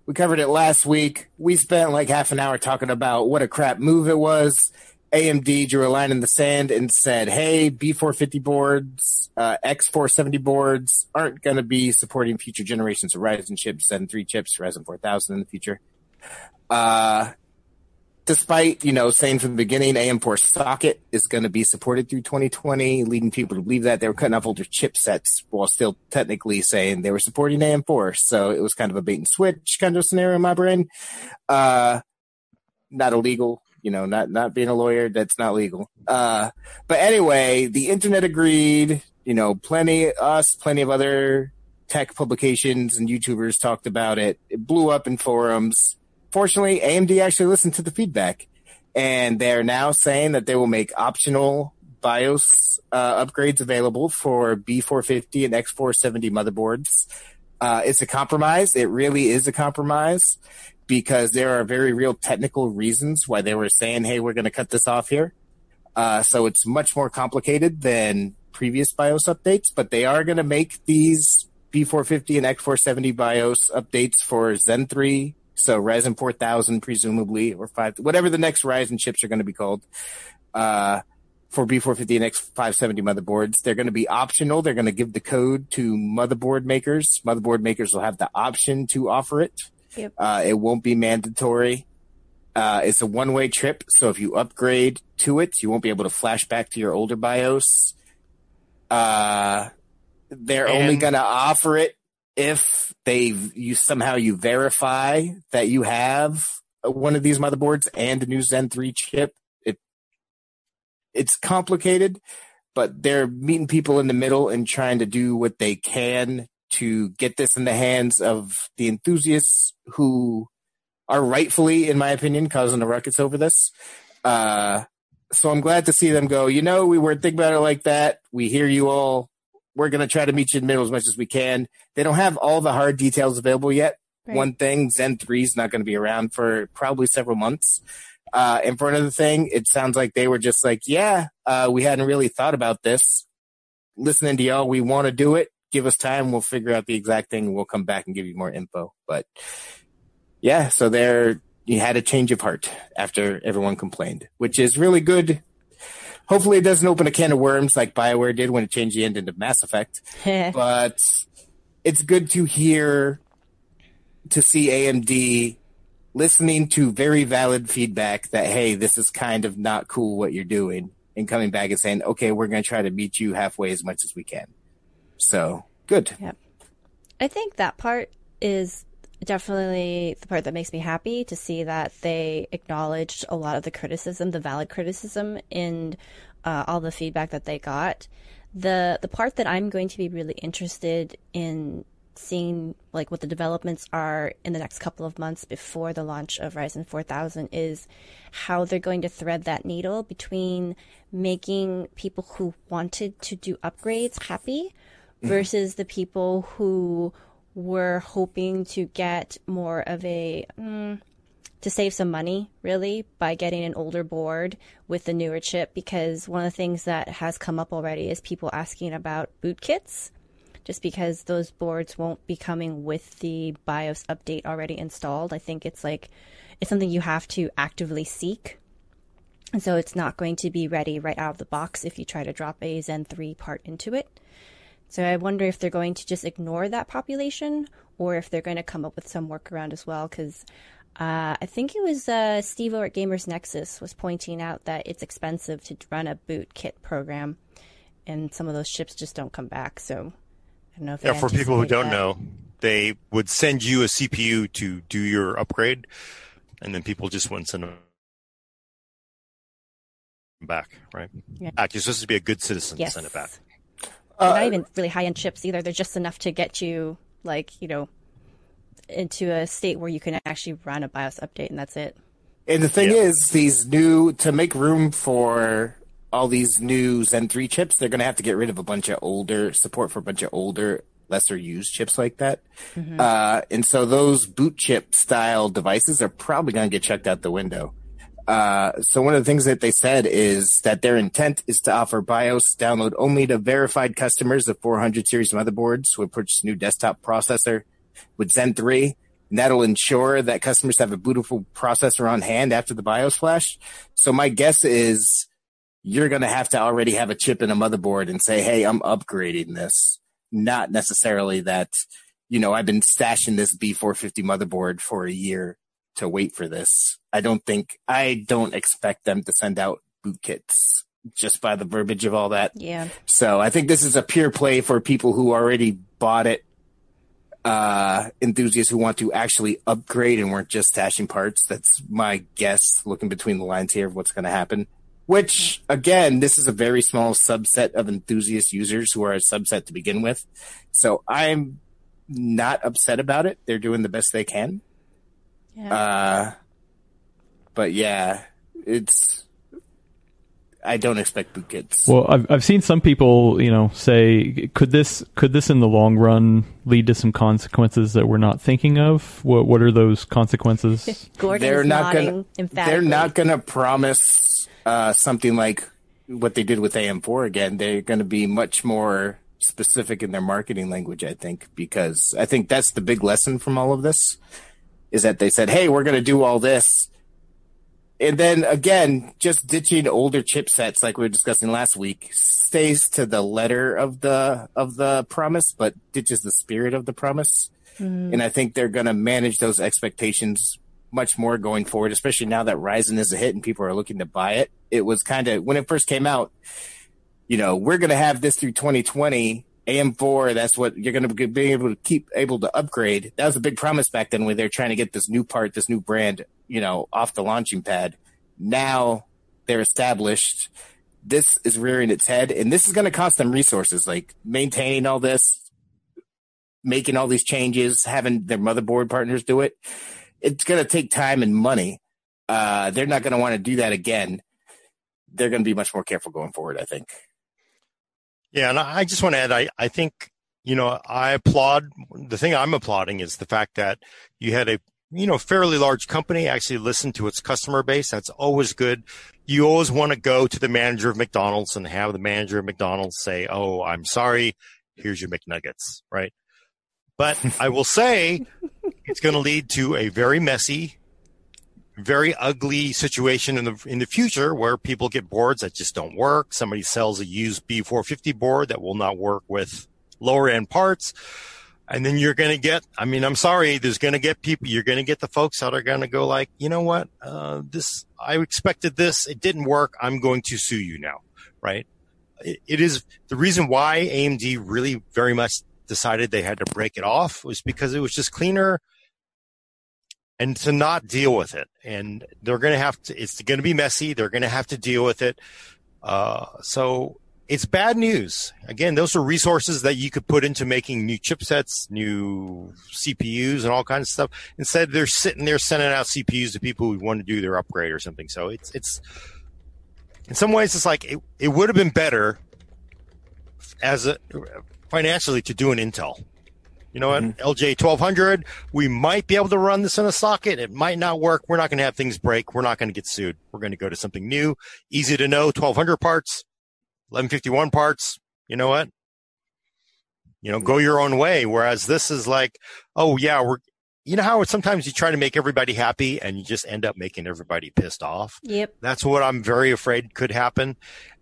we covered it last week. We spent like half an hour talking about what a crap move it was. AMD drew a line in the sand and said, "Hey, B450 boards, uh, X470 boards aren't going to be supporting future generations of Ryzen chips, Zen 3 chips, Ryzen 4000 in the future." Uh, despite you know saying from the beginning AM4 socket is going to be supported through 2020, leading people to believe that they were cutting off older chipsets while still technically saying they were supporting AM4. So it was kind of a bait and switch kind of scenario in my brain. Uh, not illegal, you know, not not being a lawyer, that's not legal. Uh, but anyway, the internet agreed. You know, plenty us, plenty of other tech publications and YouTubers talked about it. It blew up in forums fortunately, AMD actually listened to the feedback, and they're now saying that they will make optional BIOS uh, upgrades available for B450 and X470 motherboards. Uh, it's a compromise. It really is a compromise because there are very real technical reasons why they were saying, "Hey, we're going to cut this off here." Uh, so it's much more complicated than previous BIOS updates, but they are going to make these B450 and X470 BIOS updates for Zen 3, so Ryzen 4000, presumably, or five, whatever the next Ryzen chips are going to be called, uh, for B450 and X570 motherboards. They're going to be optional. They're going to give the code to motherboard makers. Motherboard makers will have the option to offer it. Yep. Uh, it won't be mandatory. Uh, it's a one-way trip, so if you upgrade to it, you won't be able to flash back to your older BIOS. Uh, they're and- only going to offer it if they you somehow you verify that you have one of these motherboards and a new Zen 3 chip, it it's complicated, but they're meeting people in the middle and trying to do what they can to get this in the hands of the enthusiasts who are rightfully, in my opinion, causing a ruckus over this. Uh, so I'm glad to see them go, you know, we weren't thinking about it like that. We hear you all we're going to try to meet you in the middle as much as we can. They don't have all the hard details available yet. Right. One thing, Zen 3 is not going to be around for probably several months. Uh, and for another thing, it sounds like they were just like, yeah, uh, we hadn't really thought about this. Listening to y'all, we want to do it. Give us time. We'll figure out the exact thing. We'll come back and give you more info. But yeah, so there, you had a change of heart after everyone complained, which is really good hopefully it doesn't open a can of worms like Bioware did when it changed the end into Mass Effect. but it's good to hear to see AMD listening to very valid feedback that hey, this is kind of not cool what you're doing, and coming back and saying, okay, we're going to try to meet you halfway as much as we can. So good. Yep. I think that part is definitely the part that makes me happy to see that they acknowledged a lot of the criticism, the valid criticism, in uh, all the feedback that they got. The the part that I'm going to be really interested in seeing like what the developments are in the next couple of months before the launch of Ryzen 4000 is how they're going to thread that needle between making people who wanted to do upgrades happy. Versus the people who were hoping to get more of a mm, to save some money really by getting an older board with the newer chip because one of the things that has come up already is people asking about boot kits just because those boards won't be coming with the BIOS update already installed. I think it's like it's something you have to actively seek. And so it's not going to be ready right out of the box if you try to drop a Zen 3 part into it. So I wonder if they're going to just ignore that population or if they're going to come up with some workaround as well. Because uh, I think it was uh, Steve at Gamers Nexus was pointing out that it's expensive to run a boot kit program, and some of those ships just don't come back. So I don't know if yeah. For people who don't that. know, they would send you a CPU to do your upgrade, and then people just wouldn't send them back. Right? Yeah. Act, you're supposed to be a good citizen yes. to send it back. Uh, not even really high end chips either. They're just enough to get you like you know into a state where you can actually run a BIOS update, and that's it. And the thing yeah. is, these new to make room for all these new Zen three chips, they're going to have to get rid of a bunch of older support for a bunch of older, lesser used chips like that. Mm-hmm. Uh, and so those boot chip style devices are probably going to get checked out the window. Uh, so one of the things that they said is that their intent is to offer BIOS download only to verified customers of 400 series motherboards who purchase a new desktop processor with Zen 3. And that'll ensure that customers have a beautiful processor on hand after the BIOS flash. So my guess is you're going to have to already have a chip in a motherboard and say, Hey, I'm upgrading this. Not necessarily that, you know, I've been stashing this B450 motherboard for a year to wait for this. I don't think I don't expect them to send out boot kits just by the verbiage of all that. Yeah. So I think this is a pure play for people who already bought it. Uh, enthusiasts who want to actually upgrade and weren't just stashing parts. That's my guess, looking between the lines here of what's going to happen. Which, again, this is a very small subset of enthusiast users who are a subset to begin with. So I'm not upset about it. They're doing the best they can. Yeah. Uh, but yeah, it's. I don't expect boot kits. Well, I've I've seen some people, you know, say could this could this in the long run lead to some consequences that we're not thinking of? What what are those consequences? Gordon they're not gonna. They're not gonna promise uh, something like what they did with AM4 again. They're going to be much more specific in their marketing language, I think, because I think that's the big lesson from all of this is that they said, "Hey, we're going to do all this." And then again, just ditching older chipsets like we were discussing last week stays to the letter of the of the promise, but ditches the spirit of the promise. Mm-hmm. And I think they're going to manage those expectations much more going forward, especially now that Ryzen is a hit and people are looking to buy it. It was kind of when it first came out, you know, we're going to have this through 2020. AM4, that's what you're going to be able to keep able to upgrade. That was a big promise back then when they're trying to get this new part, this new brand, you know, off the launching pad. Now they're established. This is rearing its head and this is going to cost them resources like maintaining all this, making all these changes, having their motherboard partners do it. It's going to take time and money. Uh, they're not going to want to do that again. They're going to be much more careful going forward, I think. Yeah, and I just want to add, I, I think, you know, I applaud the thing I'm applauding is the fact that you had a, you know, fairly large company actually listen to its customer base. That's always good. You always want to go to the manager of McDonald's and have the manager of McDonald's say, Oh, I'm sorry. Here's your McNuggets, right? But I will say it's going to lead to a very messy, very ugly situation in the in the future where people get boards that just don't work. Somebody sells a used B450 board that will not work with lower end parts. And then you're going to get, I mean, I'm sorry, there's going to get people, you're going to get the folks that are going to go like, you know what? Uh, this, I expected this. It didn't work. I'm going to sue you now. Right. It, it is the reason why AMD really very much decided they had to break it off was because it was just cleaner and to not deal with it. And they're going to have to, it's going to be messy. They're going to have to deal with it. Uh, so it's bad news. Again, those are resources that you could put into making new chipsets, new CPUs and all kinds of stuff. Instead, they're sitting there sending out CPUs to people who want to do their upgrade or something. So it's, it's, in some ways, it's like it, it would have been better as a financially to do an Intel. You know what? Mm-hmm. LGA 1200, we might be able to run this in a socket. It might not work. We're not going to have things break. We're not going to get sued. We're going to go to something new, easy to know 1200 parts, 1151 parts. You know what? You know, go your own way. Whereas this is like, oh yeah, we're, you know how sometimes you try to make everybody happy and you just end up making everybody pissed off. Yep. That's what I'm very afraid could happen.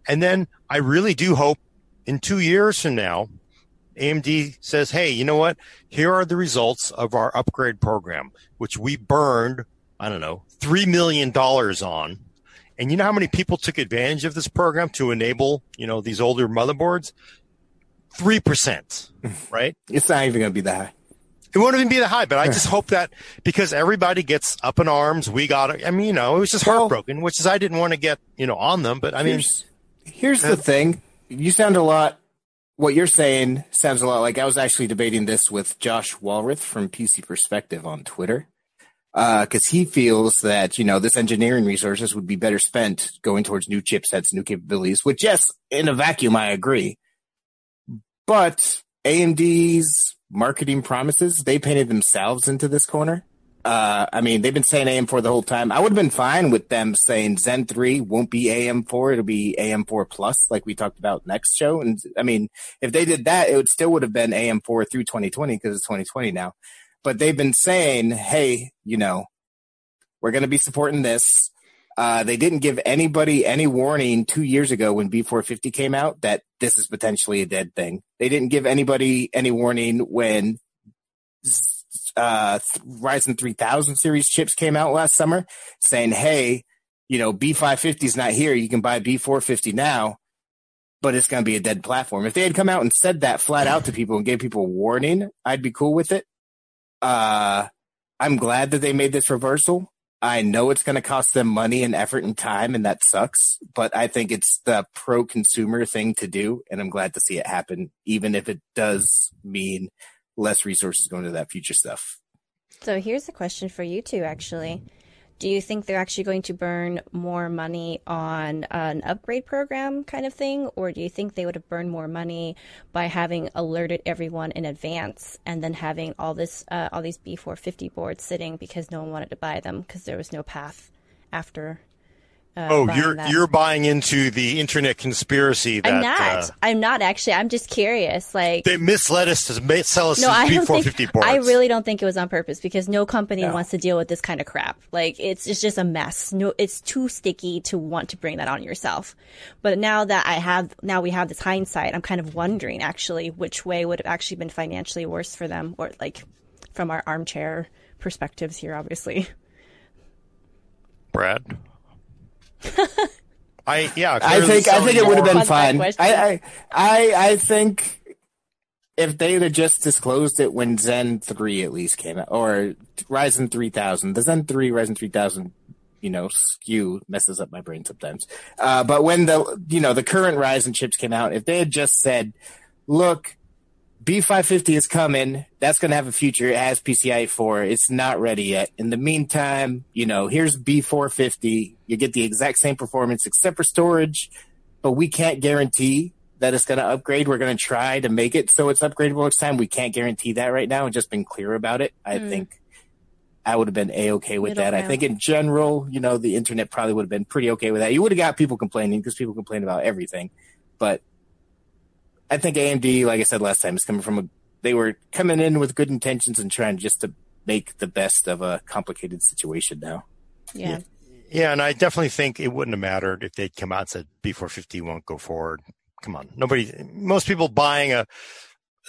And then I really do hope in two years from now, AMD says, Hey, you know what? Here are the results of our upgrade program, which we burned, I don't know, $3 million on. And you know how many people took advantage of this program to enable, you know, these older motherboards? 3%, right? It's not even going to be that high. It won't even be that high, but I just hope that because everybody gets up in arms, we got it. I mean, you know, it was just heartbroken, which is I didn't want to get, you know, on them, but I mean, here's, here's the thing. You sound a lot. What you're saying sounds a lot like I was actually debating this with Josh Walrath from PC Perspective on Twitter. Uh, because he feels that you know this engineering resources would be better spent going towards new chipsets, new capabilities. Which, yes, in a vacuum, I agree. But AMD's marketing promises, they painted themselves into this corner. Uh, I mean, they've been saying AM4 the whole time. I would have been fine with them saying Zen 3 won't be AM4. It'll be AM4 plus, like we talked about next show. And I mean, if they did that, it would still would have been AM4 through 2020 because it's 2020 now. But they've been saying, hey, you know, we're going to be supporting this. Uh, they didn't give anybody any warning two years ago when B450 came out that this is potentially a dead thing. They didn't give anybody any warning when uh, Ryzen 3000 series chips came out last summer saying, Hey, you know, B550 is not here. You can buy B450 now, but it's going to be a dead platform. If they had come out and said that flat out to people and gave people a warning, I'd be cool with it. Uh, I'm glad that they made this reversal. I know it's going to cost them money and effort and time, and that sucks. But I think it's the pro consumer thing to do, and I'm glad to see it happen, even if it does mean less resources going to that future stuff. So here's a question for you two, actually. Do you think they're actually going to burn more money on an upgrade program kind of thing? Or do you think they would have burned more money by having alerted everyone in advance and then having all this, uh, all these B450 boards sitting because no one wanted to buy them because there was no path after uh, oh, you're that. you're buying into the internet conspiracy. That, I'm not. Uh, I'm not actually. I'm just curious. Like they misled us to sell us no, I don't think, boards. I really don't think it was on purpose because no company no. wants to deal with this kind of crap. Like it's it's just a mess. No, it's too sticky to want to bring that on yourself. But now that I have now we have this hindsight, I'm kind of wondering actually which way would have actually been financially worse for them, or like from our armchair perspectives here, obviously. Brad. I yeah. I think I think it would have been fine. I, I I I think if they had just disclosed it when Zen three at least came out or Ryzen three thousand, the Zen three Ryzen three thousand, you know, skew messes up my brain sometimes. Uh, but when the you know the current Ryzen chips came out, if they had just said, "Look, B550 is coming. That's going to have a future. It has PCIe 4. It's not ready yet. In the meantime, you know, here's B450. You get the exact same performance except for storage, but we can't guarantee that it's going to upgrade. We're going to try to make it so it's upgradable next time. We can't guarantee that right now and just been clear about it. I mm. think I would have been a okay with Middle that. Ground. I think in general, you know, the internet probably would have been pretty okay with that. You would have got people complaining because people complain about everything, but I think AMD, like I said last time, is coming from a. They were coming in with good intentions and trying just to make the best of a complicated situation now. Yeah. yeah. Yeah, and I definitely think it wouldn't have mattered if they'd come out and said B450 won't go forward. Come on, nobody. Most people buying a,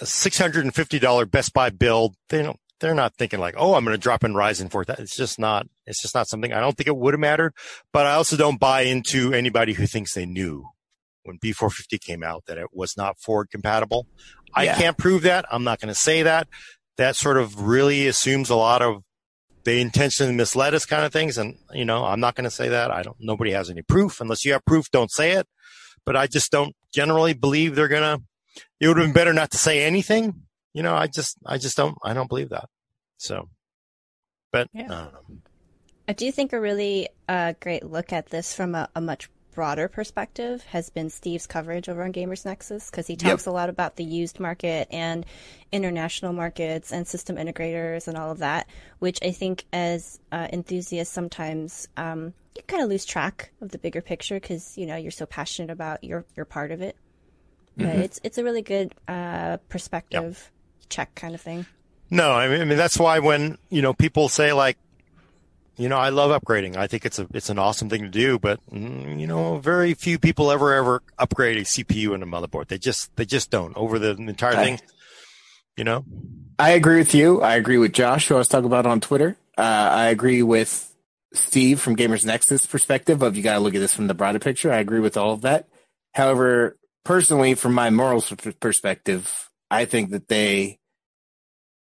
a six hundred and fifty dollar Best Buy build, they don't. They're not thinking like, oh, I'm going to drop in Ryzen for that. It's just not. It's just not something. I don't think it would have mattered. But I also don't buy into anybody who thinks they knew when B450 came out that it was not Ford compatible. I can't prove that. I'm not going to say that. That sort of really assumes a lot of they intentionally misled us kind of things. And, you know, I'm not going to say that. I don't, nobody has any proof. Unless you have proof, don't say it. But I just don't generally believe they're going to, it would have been better not to say anything. You know, I just, I just don't, I don't believe that. So, but yeah. I do think a really uh, great look at this from a, a much broader perspective has been Steve's coverage over on Gamers Nexus because he talks yep. a lot about the used market and international markets and system integrators and all of that, which I think as uh, enthusiasts sometimes um, you kind of lose track of the bigger picture because you know you're so passionate about your your part of it. But mm-hmm. it's it's a really good uh, perspective yep. check kind of thing. No, I mean, I mean that's why when you know people say like you know, I love upgrading. I think it's a it's an awesome thing to do, but mm, you know, very few people ever ever upgrade a CPU and a motherboard. They just they just don't over the entire I, thing. You know, I agree with you. I agree with Josh, who I was talking about on Twitter. Uh, I agree with Steve from Gamers Nexus perspective of you got to look at this from the broader picture. I agree with all of that. However, personally, from my morals perspective, I think that they.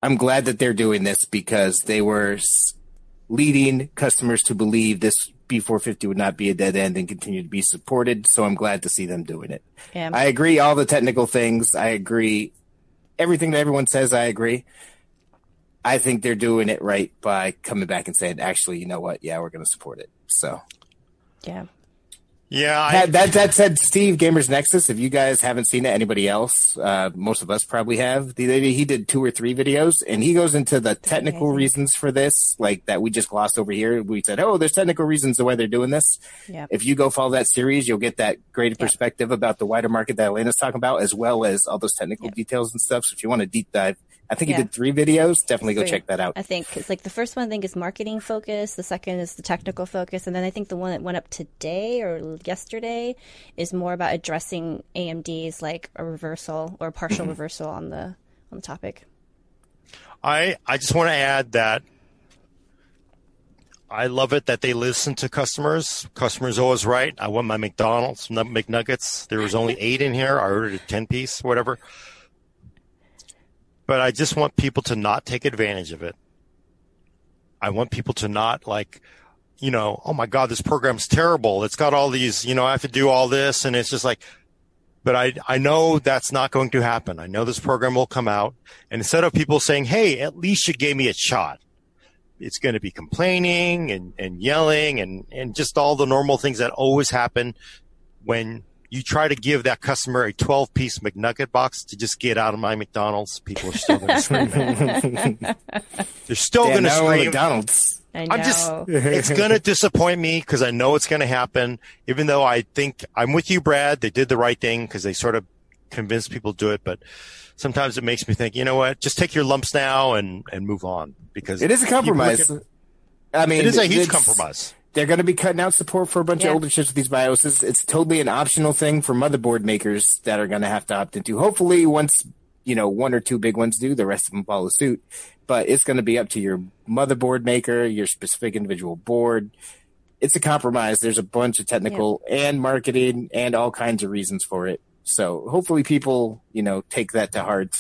I'm glad that they're doing this because they were leading customers to believe this B450 would not be a dead end and continue to be supported. So I'm glad to see them doing it. Yeah. I agree all the technical things. I agree everything that everyone says. I agree. I think they're doing it right by coming back and saying, actually, you know what? Yeah, we're going to support it. So, yeah. Yeah, I, that, that, that said, Steve Gamers Nexus. If you guys haven't seen it, anybody else? Uh, most of us probably have. He, he did two or three videos, and he goes into the technical amazing. reasons for this, like that we just glossed over here. We said, "Oh, there's technical reasons the why they're doing this." Yeah. If you go follow that series, you'll get that great perspective about the wider market that Alaina's talking about, as well as all those technical details and stuff. So if you want to deep dive I think yeah. he did three videos. Definitely go check that out. I think it's like the first one I think is marketing focus. The second is the technical focus, and then I think the one that went up today or yesterday is more about addressing AMD's like a reversal or partial mm-hmm. reversal on the on the topic. I I just want to add that I love it that they listen to customers. Customers always right. I want my McDonald's McNuggets. There was only eight in here. I ordered a ten piece, whatever. But I just want people to not take advantage of it. I want people to not like, you know, oh my God, this program's terrible. It's got all these, you know, I have to do all this, and it's just like, but I, I know that's not going to happen. I know this program will come out. And instead of people saying, Hey, at least you gave me a shot, it's going to be complaining and, and yelling and, and just all the normal things that always happen when you try to give that customer a 12 piece McNugget box to just get out of my McDonald's. People are still going to scream. They're still going to scream. McDonald's. I know. I'm just, it's going to disappoint me because I know it's going to happen, even though I think I'm with you, Brad. They did the right thing because they sort of convinced people to do it. But sometimes it makes me think, you know what? Just take your lumps now and, and move on because It is a compromise. At, I mean, it is a huge compromise. They're going to be cutting out support for a bunch Yeah. of older chips with these BIOSes. It's totally an optional thing for motherboard makers that are going to have to opt into. Hopefully, once you know one or two big ones do, the rest of them follow suit. But it's going to be up to your motherboard maker, your specific individual board. It's a compromise. There's a bunch of technical and marketing and all kinds of reasons for it. So hopefully, people you know take that to heart.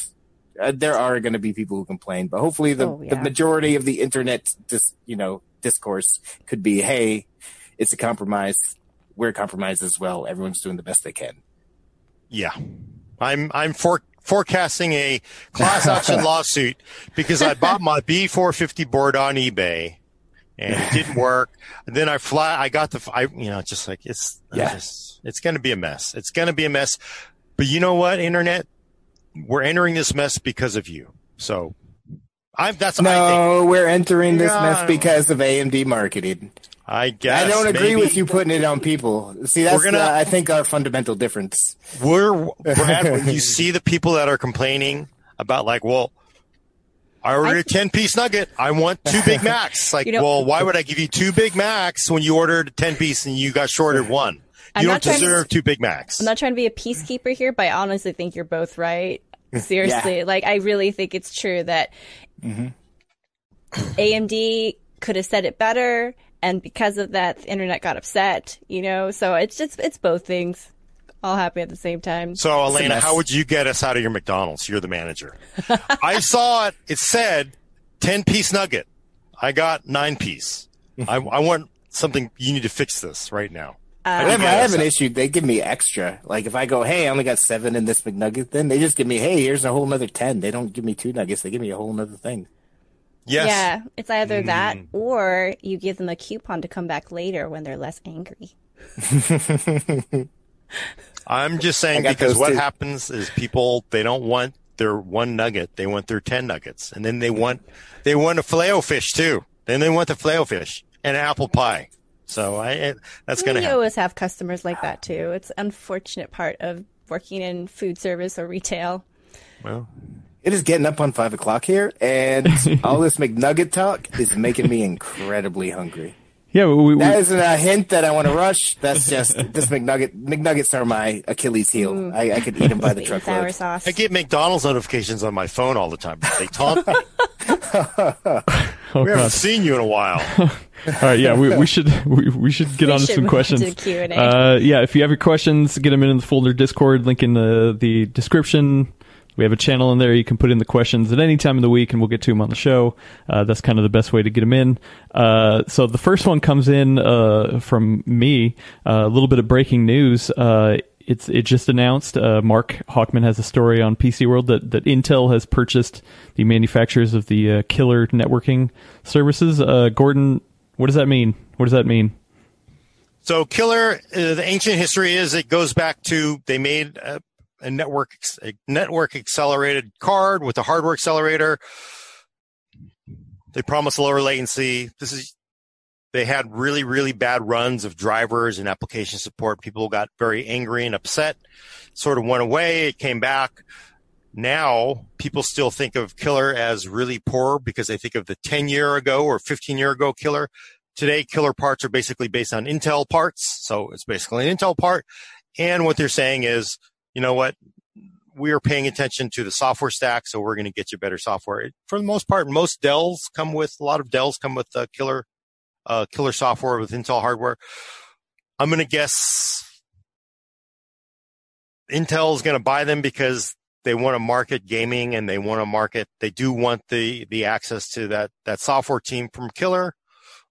Uh, there are going to be people who complain, but hopefully the, Oh, the majority of the internet, just you know, discourse could be, "Hey, it's a compromise. We're a compromise as well. Everyone's doing the best they can." Yeah. I'm, I'm for, forecasting a class action lawsuit because I bought my B450 board on eBay and it didn't work. And then I fly, I got the, I, you know, just like it's, Yeah. just- it's going to be a mess. It's going to be a mess. But you know what, internet? We're entering this mess because of you. So I'm, that's, I. No, we're entering this Yeah. mess because of AMD marketing. I guess. I don't agree maybe with you putting it on people. See, that's gonna- the, I think our fundamental difference. We're, Brad, when you see the people that are complaining about like, well, I ordered a 10 piece nugget. I want two Big Macs. Like, You know- well, why would I give you two Big Macs when you ordered a 10 piece and you got shorted one? You I'm don't not trying to- deserve two Big Macs. I'm not trying to be a peacekeeper here, but I honestly think you're both right. Seriously, like I really think it's true that mm-hmm. AMD could have said it better, and because of that, the internet got upset. You know, so it's just it's both things all happening at the same time. So, Alaina, how would you get us out of your McDonald's? You're the manager. I saw it. It said 10 piece nugget. I got nine piece. I, I want something. You need to fix this right now. How do you Whenever I have an issue, they give me extra. Like if I go, hey, I only got seven in this McNugget, then they just give me, hey, here's a whole nother ten. They don't give me two nuggets; they give me a whole nother thing. Yes. Yeah, it's either that mm. or you give them a coupon to come back later when they're less angry. I'm just saying because what too. happens is people they don't want their one nugget, they want their ten nuggets, and then they want they want a filet fish too. Then they want the filet fish and apple pie. So I it, that's going to We happen. always have customers like that too. It's an unfortunate part of working in food service or retail. Well, It is getting up on five o'clock here, and all this McNugget talk is making me incredibly hungry. Yeah, we, we, That isn't a hint that I want to rush. That's just this McNugget. McNuggets are my Achilles heel. Mm. I, I could eat them by the Sweet and sour truckload. sauce. I get McDonald's notifications on my phone all the time. They taunt me. oh, We haven't God. seen you in a while. All right, yeah, we, we should we, we should get We on to some questions. to Q&A. Uh, yeah, if you have your questions, get them in the folder Discord. Link in the the description. We have a channel in there. You can put in the questions at any time of the week, and we'll get to them on the show. Uh, that's kind of the best way to get them in. Uh, so the first one comes in uh, from me. Uh, a little bit of breaking news. Uh, it's it just announced. Uh, Mark Hachman has a story on PC World that, that Intel has purchased the manufacturers of the uh, killer networking services. Uh, Gordon, what does that mean? What does that mean? So Killer, uh, the ancient history is it goes back to they made a, a network a network accelerated card with a hardware accelerator. They promised lower latency. This is they had really really bad runs of drivers and application support. People got very angry and upset. Sort of went away. It came back. Now people still think of Killer as really poor because they think of the 10 year ago or 15 year ago Killer. Today, killer parts are basically based on Intel parts. So it's basically an Intel part. And what they're saying is, you know what? we are paying attention to the software stack, so we're going to get you better software. For the most part, most Dells come with a lot of Dells come with uh, killer uh, killer software with Intel hardware. I'm going to guess Intel is going to buy them because they want to market gaming and they want to market. They do want the the access to that that software team from Killer.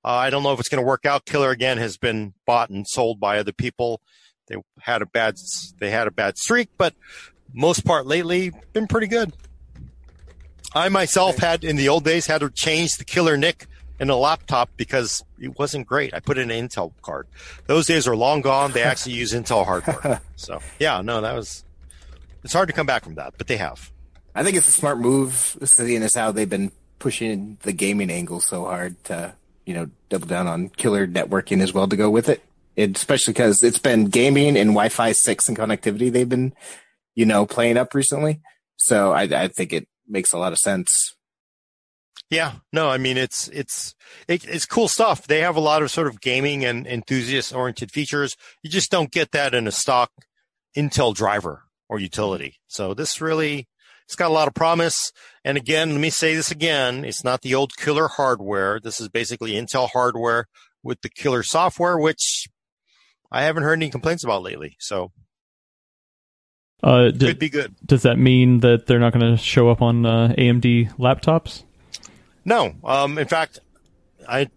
Uh, I don't know if it's going to work out. Killer again has been bought and sold by other people. They had a bad they had a bad streak, but most part lately been pretty good. I myself had in the old days had to change the Killer NIC in a laptop because it wasn't great. I put in an Intel card. Those days are long gone. They actually use Intel hardware. So yeah, no, that was. It's hard to come back from that, but they have. I think it's a smart move, seeing as how they've been pushing the gaming angle so hard to, you know, double down on killer networking as well to go with it. it especially because it's been gaming and Wi-Fi six and connectivity they've been, you know, playing up recently. So I, I think it makes a lot of sense. Yeah, no, I mean it's it's it, it's cool stuff. They have a lot of sort of gaming and enthusiast oriented features. You just don't get that in a stock Intel driver or utility. So this really it's got a lot of promise. And again, let me say this again: it's not the old killer hardware. This is basically Intel hardware with the killer software, which I haven't heard any complaints about lately. So uh, could be good. Does that mean that they're not going to show up on uh, AMD laptops? No. Um, in fact, I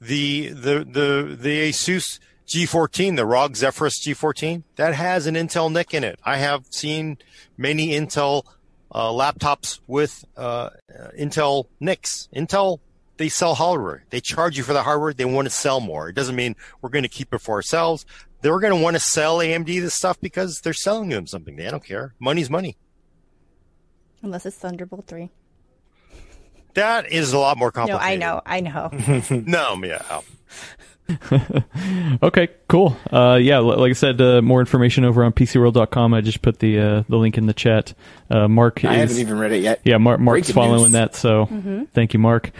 the the the the Asus G14, the ROG Zephyrus G14, that has an Intel NIC in it. I have seen many Intel uh, laptops with uh, Intel NICs. Intel they sell hardware. They charge you for the hardware. They want to sell more. It doesn't mean we're going to keep it for ourselves. They're going to want to sell AMD this stuff because they're selling them something. They don't care. Money's money. Unless it's Thunderbolt 3. That is a lot more complicated. No, I know, I know. no, yeah. okay, cool. Uh, yeah, like I said, uh, more information over on PCWorld.com. I just put the uh, the link in the chat. Uh, Mark, I is, haven't even read it yet. Yeah, Mark, Mark's Breaking following news. that, so Mm-hmm. thank you, Mark.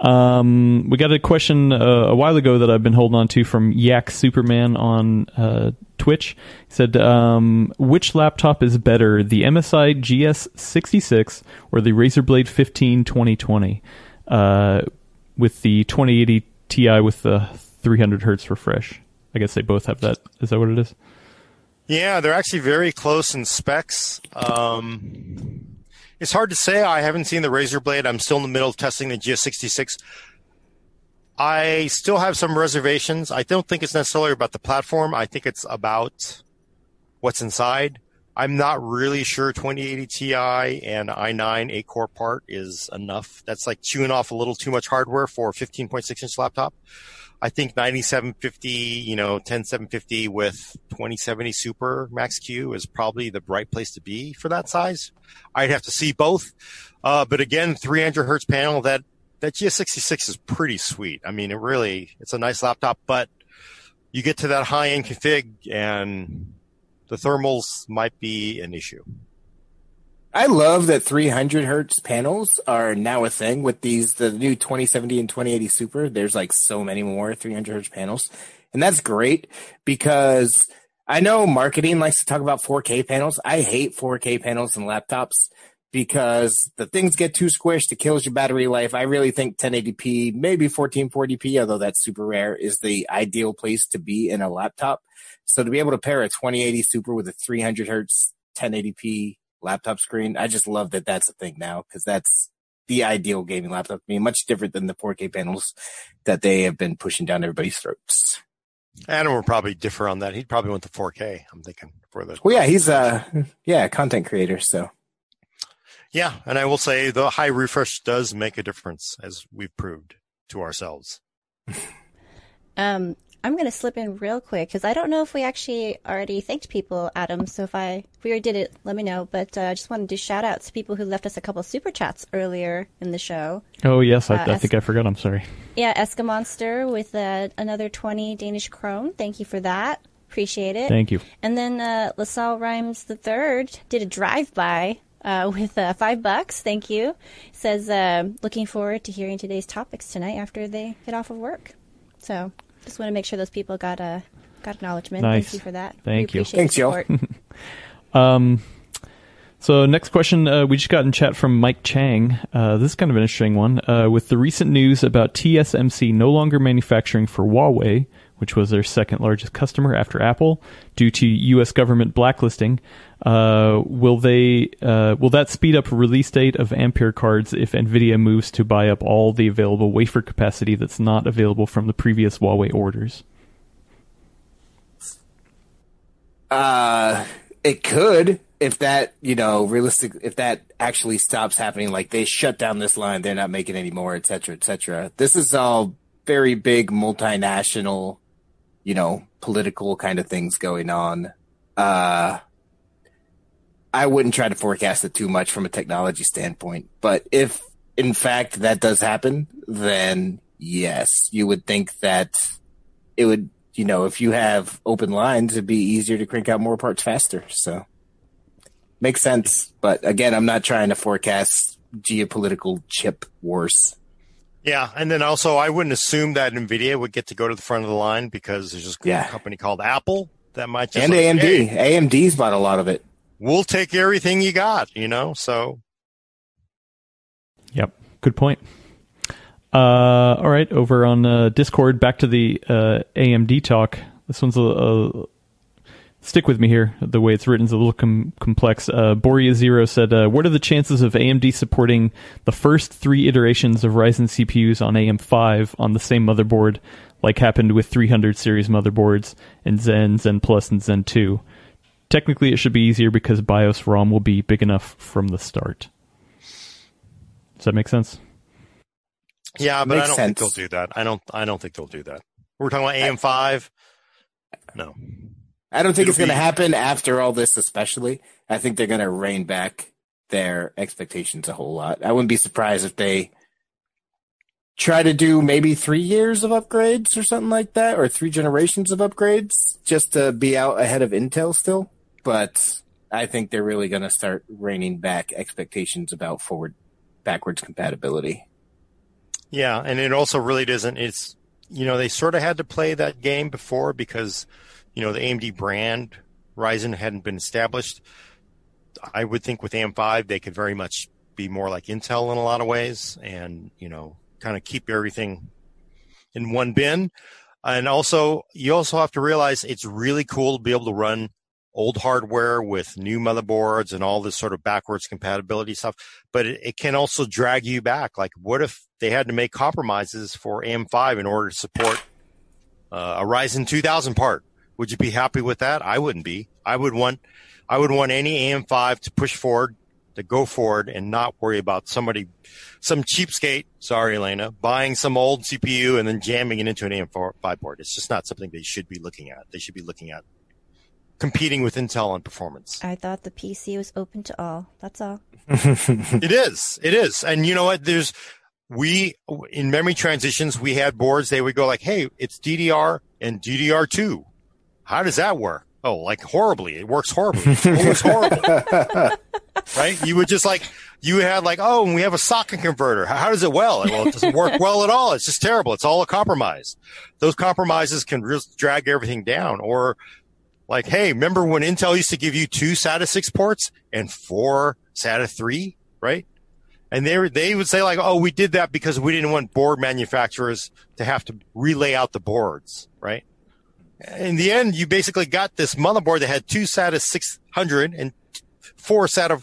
Um, we got a question uh, a while ago that I've been holding on to from Yak Superman on uh, Twitch. He said, um, "Which laptop is better, the MSI GS66 or the Razer Blade 15 2020 uh, with the 2080 Ti with the 300 hertz refresh?" I guess they both have that. Is that what it is? Yeah, they're actually very close in specs. Um, it's hard to say. I haven't seen the Razer Blade. I'm still in the middle of testing the GS66. I still have some reservations. I don't think it's necessarily about the platform. I think it's about what's inside. I'm not really sure 2080 Ti and i9 8 core part is enough. That's like chewing off a little too much hardware for a 15.6 inch laptop. I think 9750, you know, 10750 with 2070 Super Max Q is probably the right place to be for that size. I'd have to see both. Uh, but again, 300 hertz panel, that, that GS66 is pretty sweet. I mean, it really, it's a nice laptop, but you get to that high end config and the thermals might be an issue. I love that 300 hertz panels are now a thing with these the new 2070 and 2080 Super. There's like so many more 300 hertz panels, and that's great because I know marketing likes to talk about 4K panels. I hate 4K panels in laptops because the things get too squished. It kills your battery life. I really think 1080p, maybe 1440p, although that's super rare, is the ideal place to be in a laptop. So to be able to pair a 2080 Super with a 300 hertz 1080p laptop screen. I just love that that's a thing now because that's the ideal gaming laptop to me. Much different than the 4K panels that they have been pushing down everybody's throats. Adam would probably differ on that. He'd probably want the 4K. I'm thinking for the. Well, yeah, he's a yeah content creator, so Yeah, and I will say the high refresh does make a difference, as we've proved to ourselves. Um, I'm going to slip in real quick because I don't know if we actually already thanked people, Adam. So if I if we already did it, let me know. But uh, I just wanted to do shout out to people who left us a couple super chats earlier in the show. Oh yes, I, Uh, I es- think I forgot. I'm sorry. Yeah, Eskamonster with uh, another 20 Danish krone. Thank you for that. Appreciate it. Thank you. And then uh, LaSalle Rhymes the third did a drive-by uh, with uh, five bucks. Thank you. Says uh, looking forward to hearing today's topics tonight after they get off of work. So just want to make sure those people got uh, got acknowledgement. Nice. Thank you for that. Thank we you. Thanks, the y'all. Um, So next question, uh, we just got in chat from Mike Chang. Uh, this is kind of an interesting one. Uh, with the recent news about TSMC no longer manufacturing for Huawei, which was their second largest customer after Apple, due to U.S. government blacklisting, uh, will they uh, will that speed up release date of Ampere cards if Nvidia moves to buy up all the available wafer capacity that's not available from the previous Huawei orders? Uh, it could if that you know realistic if that actually stops happening like they shut down this line they're not making any more etc cetera et cetera this is all very big multinational you know political kind of things going on uh i wouldn't try to forecast it too much from a technology standpoint but if in fact that does happen then yes you would think that it would you know if you have open lines it'd be easier to crank out more parts faster so makes sense. But again, I'm not trying to forecast geopolitical chip wars. Yeah, and then also I wouldn't assume that Nvidia would get to go to the front of the line because there's just Yeah. a company called Apple that might just and like, AMD. "Hey, AMD's bought a lot of it. we'll take everything you got, you know. So Yep, good point. Uh, all right, over on uh, Discord, back to the uh, AMD talk. This one's a, a stick with me here. The way it's written is a little com- complex. Uh, Borea Zero said, uh, "What are the chances of AMD supporting the first three iterations of Ryzen CPUs on AM5 on the same motherboard, like happened with 300 series motherboards and Zen, Zen Plus, and Zen 2? Technically, it should be easier because BIOS ROM will be big enough from the start." Does that make sense? yeah, but I don't sense. think they'll do that. I don't. I don't think they'll do that. We're talking about AM5. No. I don't think It'll it's going to happen after all this, especially. I think they're going to rein back their expectations a whole lot. I wouldn't be surprised if they try to do maybe three years of upgrades or something like that, or three generations of upgrades just to be out ahead of Intel still. But I think they're really going to start reining back expectations about forward backwards compatibility. Yeah, and it also really doesn't. It's you know they sort of had to play that game before because you know the AMD brand Ryzen hadn't been established. I would think with AM5 they could very much be more like Intel in a lot of ways, and you know kind of keep everything in one bin. And also, you also have to realize it's really cool to be able to run old hardware with new motherboards and all this sort of backwards compatibility stuff. But it, it can also drag you back. Like, what if they had to make compromises for AM5 in order to support uh, a Ryzen 2000 part? Would you be happy with that? I wouldn't be. I would want, I would want any AM5 to push forward, to go forward, and not worry about somebody, some cheapskate. Sorry, Alaina, buying some old CPU and then jamming it into an AM5 board. It's just not something they should be looking at. They should be looking at competing with Intel on performance. I thought the PC was open to all. That's all. It is. It is. And you know what? There's, we, in memory transitions, we had boards, they would go like, hey, it's DDR and DDR2. How does that work? Oh, like horribly. It works horribly. Always horrible. right? You would just like, you had like, oh, and we have a socket converter. How, does it well? Well, it doesn't work well at all. It's just terrible. It's all a compromise. Those compromises can just drag everything down. Or like, hey, remember when Intel used to give you two SATA 6 ports and four SATA 3, right? And they were, they would say like, oh, we did that because we didn't want board manufacturers to have to relay out the boards, right? In the end, you basically got this motherboard that had two SATA 600 and four SATA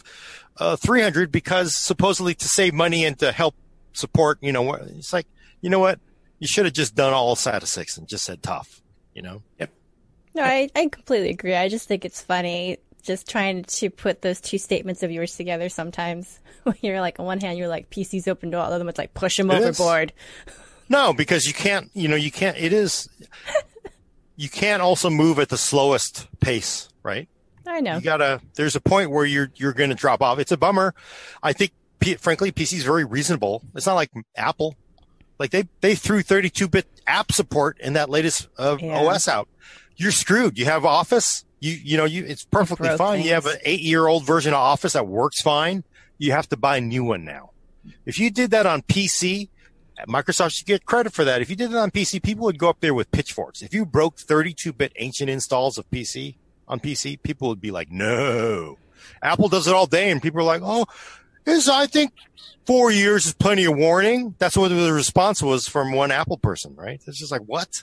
uh, 300 because supposedly to save money and to help support, you know, it's like, you know what? You should have just done all SATA 6 and just said tough, you know? Yep. No, I, I completely agree. I just think it's funny just trying to put those two statements of yours together sometimes. When you're like, on one hand, you're like, PC's open to all of them. It's like, push them It is. overboard. No, because you can't, you know, you can't, it is, you can't also move at the slowest pace, right? I know. You gotta, there's a point where you're, you're going to drop off. It's a bummer. I think, P- frankly, PC is very reasonable. It's not like Apple. Like they, they threw 32 bit app support in that latest uh, Yeah. OS out. You're screwed. You have Office. You, you know, you, it's perfectly broke fine. You have an eight year old version of Office that works fine. You have to buy a new one now. If you did that on PC, Microsoft should get credit for that. If you did it on PC, people would go up there with pitchforks. If you broke 32 bit ancient installs of PC on PC, people would be like, no. Apple does it all day, and people are like, "Oh, is I think four years is plenty of warning." That's what the response was from one Apple person, right? It's just like, what?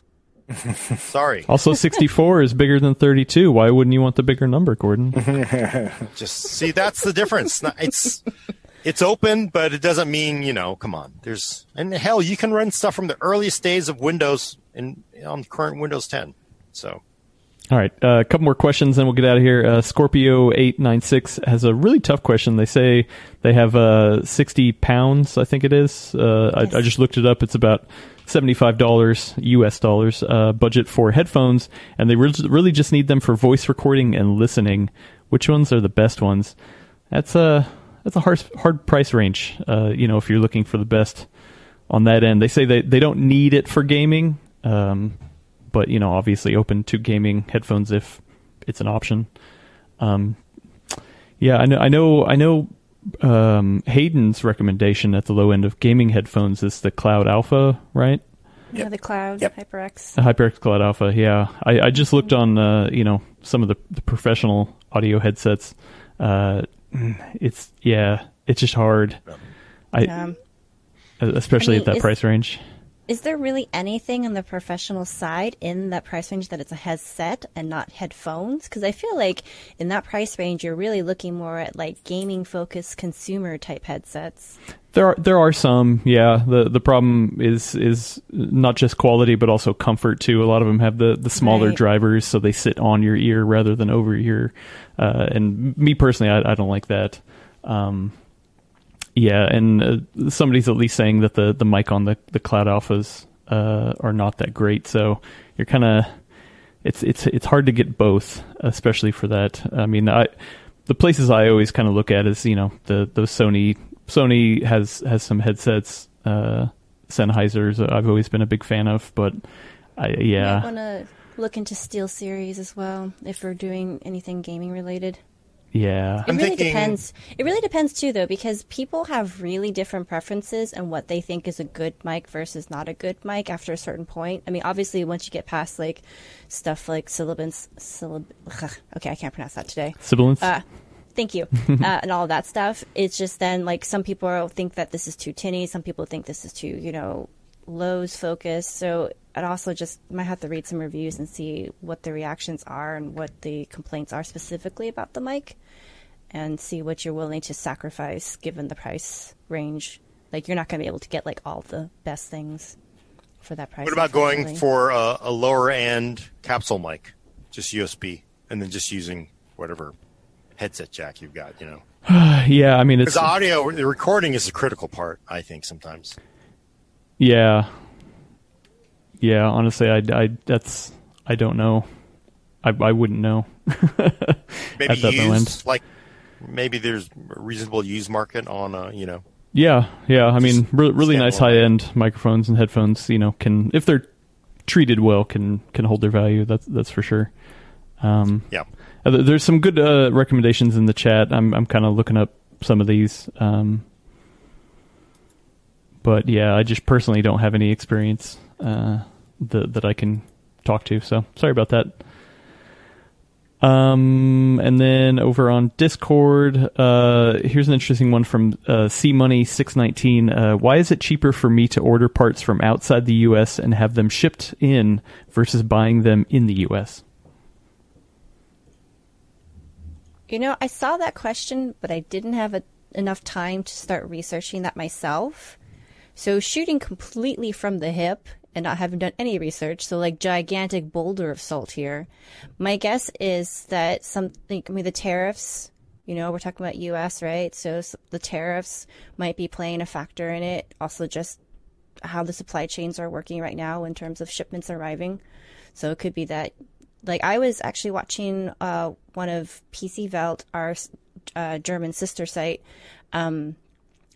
Sorry. Also, 64 is bigger than 32. Why wouldn't you want the bigger number, Gordon? Just see, that's the difference. It's it's open, but it doesn't mean you know. Come on, there's and hell, you can run stuff from the earliest days of Windows in on current Windows 10. So All right, uh, a couple more questions, then we'll get out of here. Uh, Scorpio eight nine six has a really tough question. They say they have uh, sixty pounds, I think it is. Uh, I, I just looked it up. It's about seventy five dollars U.S. dollars uh, budget for headphones, and they re- really just need them for voice recording and listening. Which ones are the best ones? That's a that's a hard hard price range. Uh, you know, if you're looking for the best on that end, they say they they don't need it for gaming. Um, but you know, obviously open to gaming headphones if it's an option. Um, yeah, I know, I know, I know. Um, Hayden's recommendation at the low end of gaming headphones is the Cloud Alpha, right? Yeah, the cloud, Yep. HyperX. The HyperX Cloud Alpha. Yeah, I, I just looked on, uh, you know, some of the, the professional audio headsets. Uh, it's yeah, it's just hard. I Um, especially I mean, at that price range. Is there really anything on the professional side in that price range that it's a headset and not headphones? Because I feel like in that price range, you're really looking more at like gaming focused consumer type headsets. There are there are some, yeah. The the problem is is not just quality but also comfort too. A lot of them have the, the smaller Right. drivers, so they sit on your ear rather than over your. Uh, and me personally, I, I don't like that. Um, yeah, and uh, somebody's at least saying that the, the mic on the the Cloud Alphas uh, are not that great. So you're kind of it's it's it's hard to get both, especially for that. I mean, I the places I always kind of look at is you know the those Sony Sony has has some headsets, uh, Sennheisers. I've always been a big fan of, but I, I yeah, want to look into Steel Series as well if we're doing anything gaming related. Yeah, It I'm really thinking- depends. It really depends too, though, because people have really different preferences and what they think is a good mic versus not a good mic after a certain point. I mean, obviously, once you get past like stuff like syllabus, syllab- okay, I can't pronounce that today. sibilance. Uh, thank you, uh, and all that stuff. It's just then like some people think that this is too tinny, some people think this is too, you know, lows focus. So I'd also just might have to read some reviews and see what the reactions are and what the complaints are specifically about the mic, and see what you're willing to sacrifice given the price range. Like you're not going to be able to get like all the best things for that price. What about going for a, a lower end capsule mic, just USB, and then just using whatever headset jack you've got? You know, yeah, I mean it's the audio, the recording is the critical part. I think sometimes. Yeah, yeah. Honestly, I, I that's I don't know. I I wouldn't know. Maybe low end. like maybe there's a reasonable used market on uh, you know Yeah, yeah. I mean, re- really nice high end microphones and headphones. You know, can if they're treated well, can can hold their value. That's that's for sure. Um, yeah. uh, there's some good uh, recommendations in the chat. I'm I'm kind of looking up some of these. Um, but yeah, I just personally don't have any experience uh, that that I can talk to. So sorry about that. Um, and then over on Discord, uh, here's an interesting one from uh, C Money six nineteen. Uh, why is it cheaper for me to order parts from outside the U.S. and have them shipped in versus buying them in the U.S.? You know, I saw that question, but I didn't have a, enough time to start researching that myself. So, shooting completely from the hip and not having done any research, so like gigantic boulder of salt here, my guess is that something, I mean, the tariffs, you know, we're talking about US, right? So, the tariffs might be playing a factor in it. Also, just how the supply chains are working right now in terms of shipments arriving. So it could be that, like, I was actually watching uh, one of PC Welt, our uh, German sister site, um,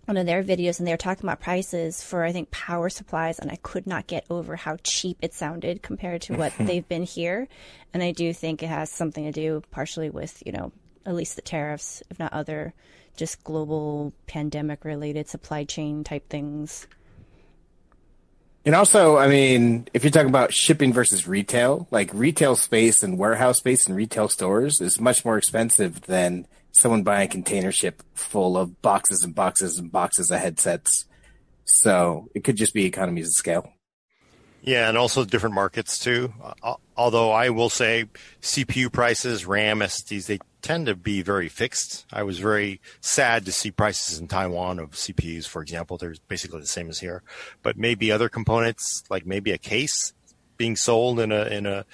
one of their videos, and they were talking about prices for, I think, power supplies, and I could not get over how cheap it sounded compared to what they've been here. And I do think it has something to do partially with, you know, at least the tariffs, if not other just global pandemic related supply chain type things. And also, I mean, if you're talking about shipping versus retail, like retail space and warehouse space and retail stores is much more expensive than someone buying a container ship full of boxes and boxes and boxes of headsets. So it could just be economies of scale. Yeah, and also different markets too. Uh, although I will say CPU prices, RAM, SSDs, they tend to be very fixed. I was very sad to see prices in Taiwan of CPUs, for example. They're basically the same as here, but maybe other components, like maybe a case being sold in a, in a,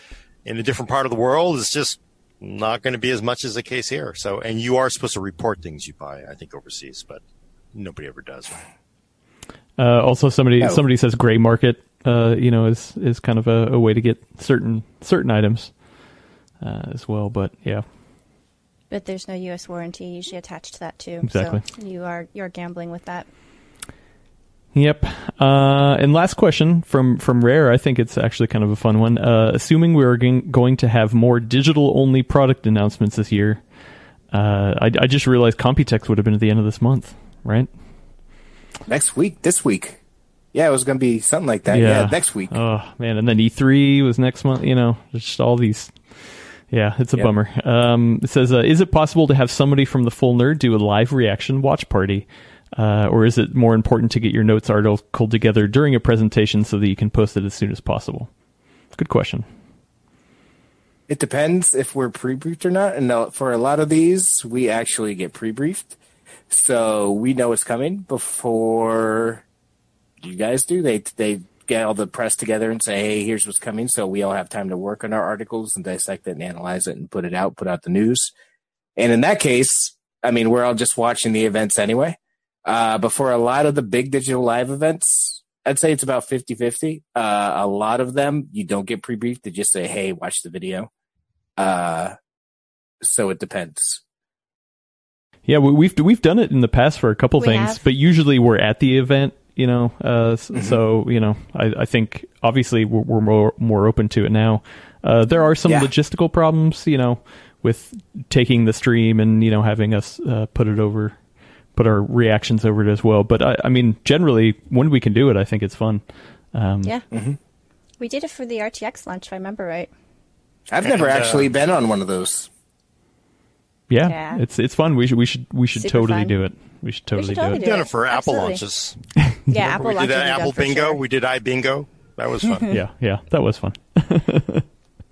in a different part of the world is just not going to be as much as the case here. So, and you are supposed to report things you buy, I think overseas, but nobody ever does. Uh, also, somebody oh. somebody says gray market uh, you know, is is kind of a, a, way to get certain certain items uh, as well. But yeah. But there's no U.S. warranty usually attached to that too. Exactly. So you are you're gambling with that. Yep. Uh, and last question from from Rare. I think it's actually kind of a fun one. Uh, assuming we're going to have more digital only product announcements this year, uh, I, I just realized Computex would have been at the end of this month, right? Next week, this week. Yeah, it was going to be something like that. Yeah. yeah. next week. Oh man, and then E3 was next month. You know, just all these. Yeah, it's a yep. bummer. Um, it says, uh, "Is it possible to have somebody from the Full Nerd do a live reaction watch party, uh, or is it more important to get your notes article together during a presentation so that you can post it as soon as possible?" Good question. It depends if we're pre-briefed or not. And for a lot of these, we actually get pre-briefed, so we know it's coming before you guys do. They they get all the press together and say, "Hey, here's what's coming," so we all have time to work on our articles and dissect it and analyze it and put it out, put out the news. And in that case, I mean, we're all just watching the events anyway. Uh, but for a lot of the big digital live events, I'd say it's about 50 50. Uh, a lot of them, you don't get pre briefed. They just say, hey, watch the video. Uh, so it depends. Yeah, we've we've done it in the past for a couple we things, have. but usually we're at the event you know. Uh, mm-hmm. So you know, I, I think obviously we're, we're, more more open to it now. Uh, there are some yeah. logistical problems, you know, with taking the stream and you know having us uh, put it over, put our reactions over it as well. But I, I mean, generally, when we can do it, I think it's fun. Um, yeah, mm-hmm. we did it for the RTX launch. If I remember right. I've never and, uh, actually been on one of those. Yeah, yeah, it's it's fun. We should we should we should Super totally fun. do it. We should totally, we should totally do, it. Done it for Apple launches. yeah, Apple we did that Apple Bingo. Sure. We did iBingo. That was fun. yeah, yeah, that was fun.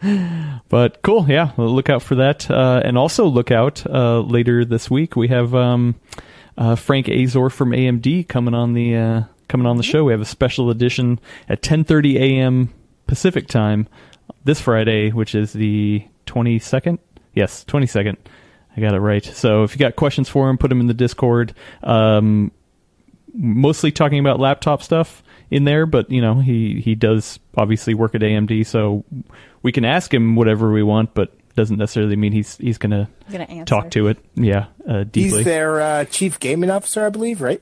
but cool, yeah. look out for that, uh, and also look out uh, later this week. We have um, uh, Frank Azor from AMD coming on the uh, coming on the show. We have a special edition at 10:30 a.m. Pacific time this Friday, which is the 22nd. Yes, 22nd. I got it right. So if you got questions for him, put them in the Discord. Um, mostly talking about laptop stuff in there, but you know he he does obviously work at AMD, so we can ask him whatever we want, but doesn't necessarily mean he's he's gonna, gonna talk to it. Yeah, uh, deeply. He's their uh, chief gaming officer, I believe, right?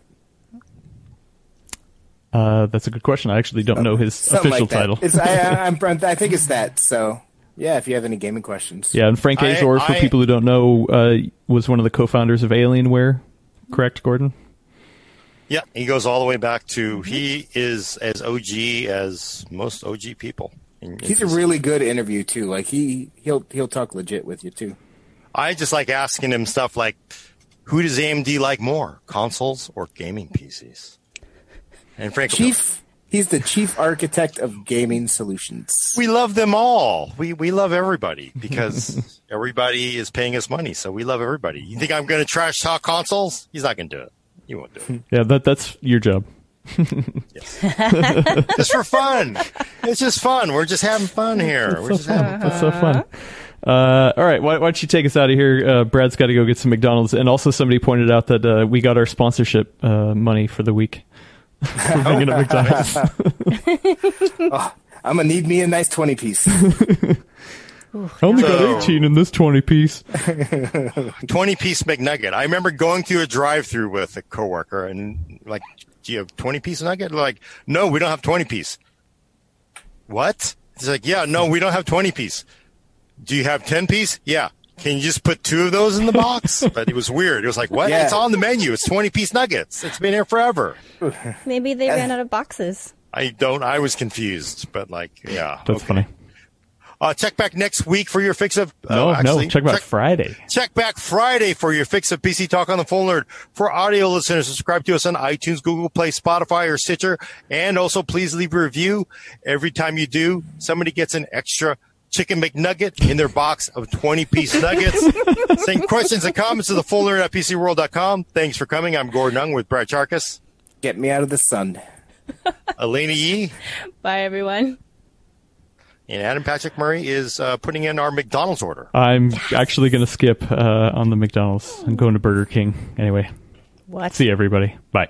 Uh, that's a good question. I actually don't know his Something official like title. I, I, I think it's that. So yeah, if you have any gaming questions. Yeah, and Frank Azor, for people who don't know, uh, was one of the co-founders of Alienware. Correct, Gordon? Yeah, he goes all the way back to he is as OG as most OG people. He's a really good interview too. Like he he'll he'll talk legit with you too. I just like asking him stuff like, "Who does AMD like more, consoles or gaming PCs?" And Frank, Chief He's the chief architect of gaming solutions. We love them all. We we love everybody because everybody is paying us money, so we love everybody. You think I'm going to trash talk consoles? He's not going to do it. He won't do it. Yeah, that that's your job. just for fun. It's just fun. We're just having fun here. We're just having That's so fun. Uh, all right, why, why, don't you take us out of here? Uh, Brad's got to go get some McDonald's, and also somebody pointed out that uh, we got our sponsorship uh, money for the week. thinking of McDonald's. oh, I'm gonna need me a nice twenty piece. I only so, got 18 in this 20 piece. 20 piece McNugget. I remember going through a drive through with a coworker and like, do you have 20 piece nugget? Like, no, we don't have 20 piece. What? He's like, yeah, no, we don't have 20 piece. Do you have 10 piece? Yeah can you just put two of those in the box? but it was weird. It was like, what? Yeah. It's on the menu. It's 20 piece nuggets. It's been here forever. Maybe they ran out of boxes. I don't, I was confused, but like, yeah. That's okay. funny. Uh, check back next week for your fix of. Uh, no, actually, no, check back Friday. Check back Friday for your fix of PC Talk on the Full Nerd. For audio listeners, subscribe to us on iTunes, Google Play, Spotify, or Stitcher. And also please leave a review. Every time you do, somebody gets an extra chicken McNugget in their box of 20 piece nuggets. Send questions and comments to the full nerd at PCWorld.com. Thanks for coming. I'm Gordon Ung with Brad Chacos, Get me out of the sun. Alaina Yee, Bye, everyone. And Adam Patrick Murray is uh, putting in our McDonald's order. I'm actually going to skip uh, on the McDonald's. I'm going to Burger King anyway. What? See everybody. Bye.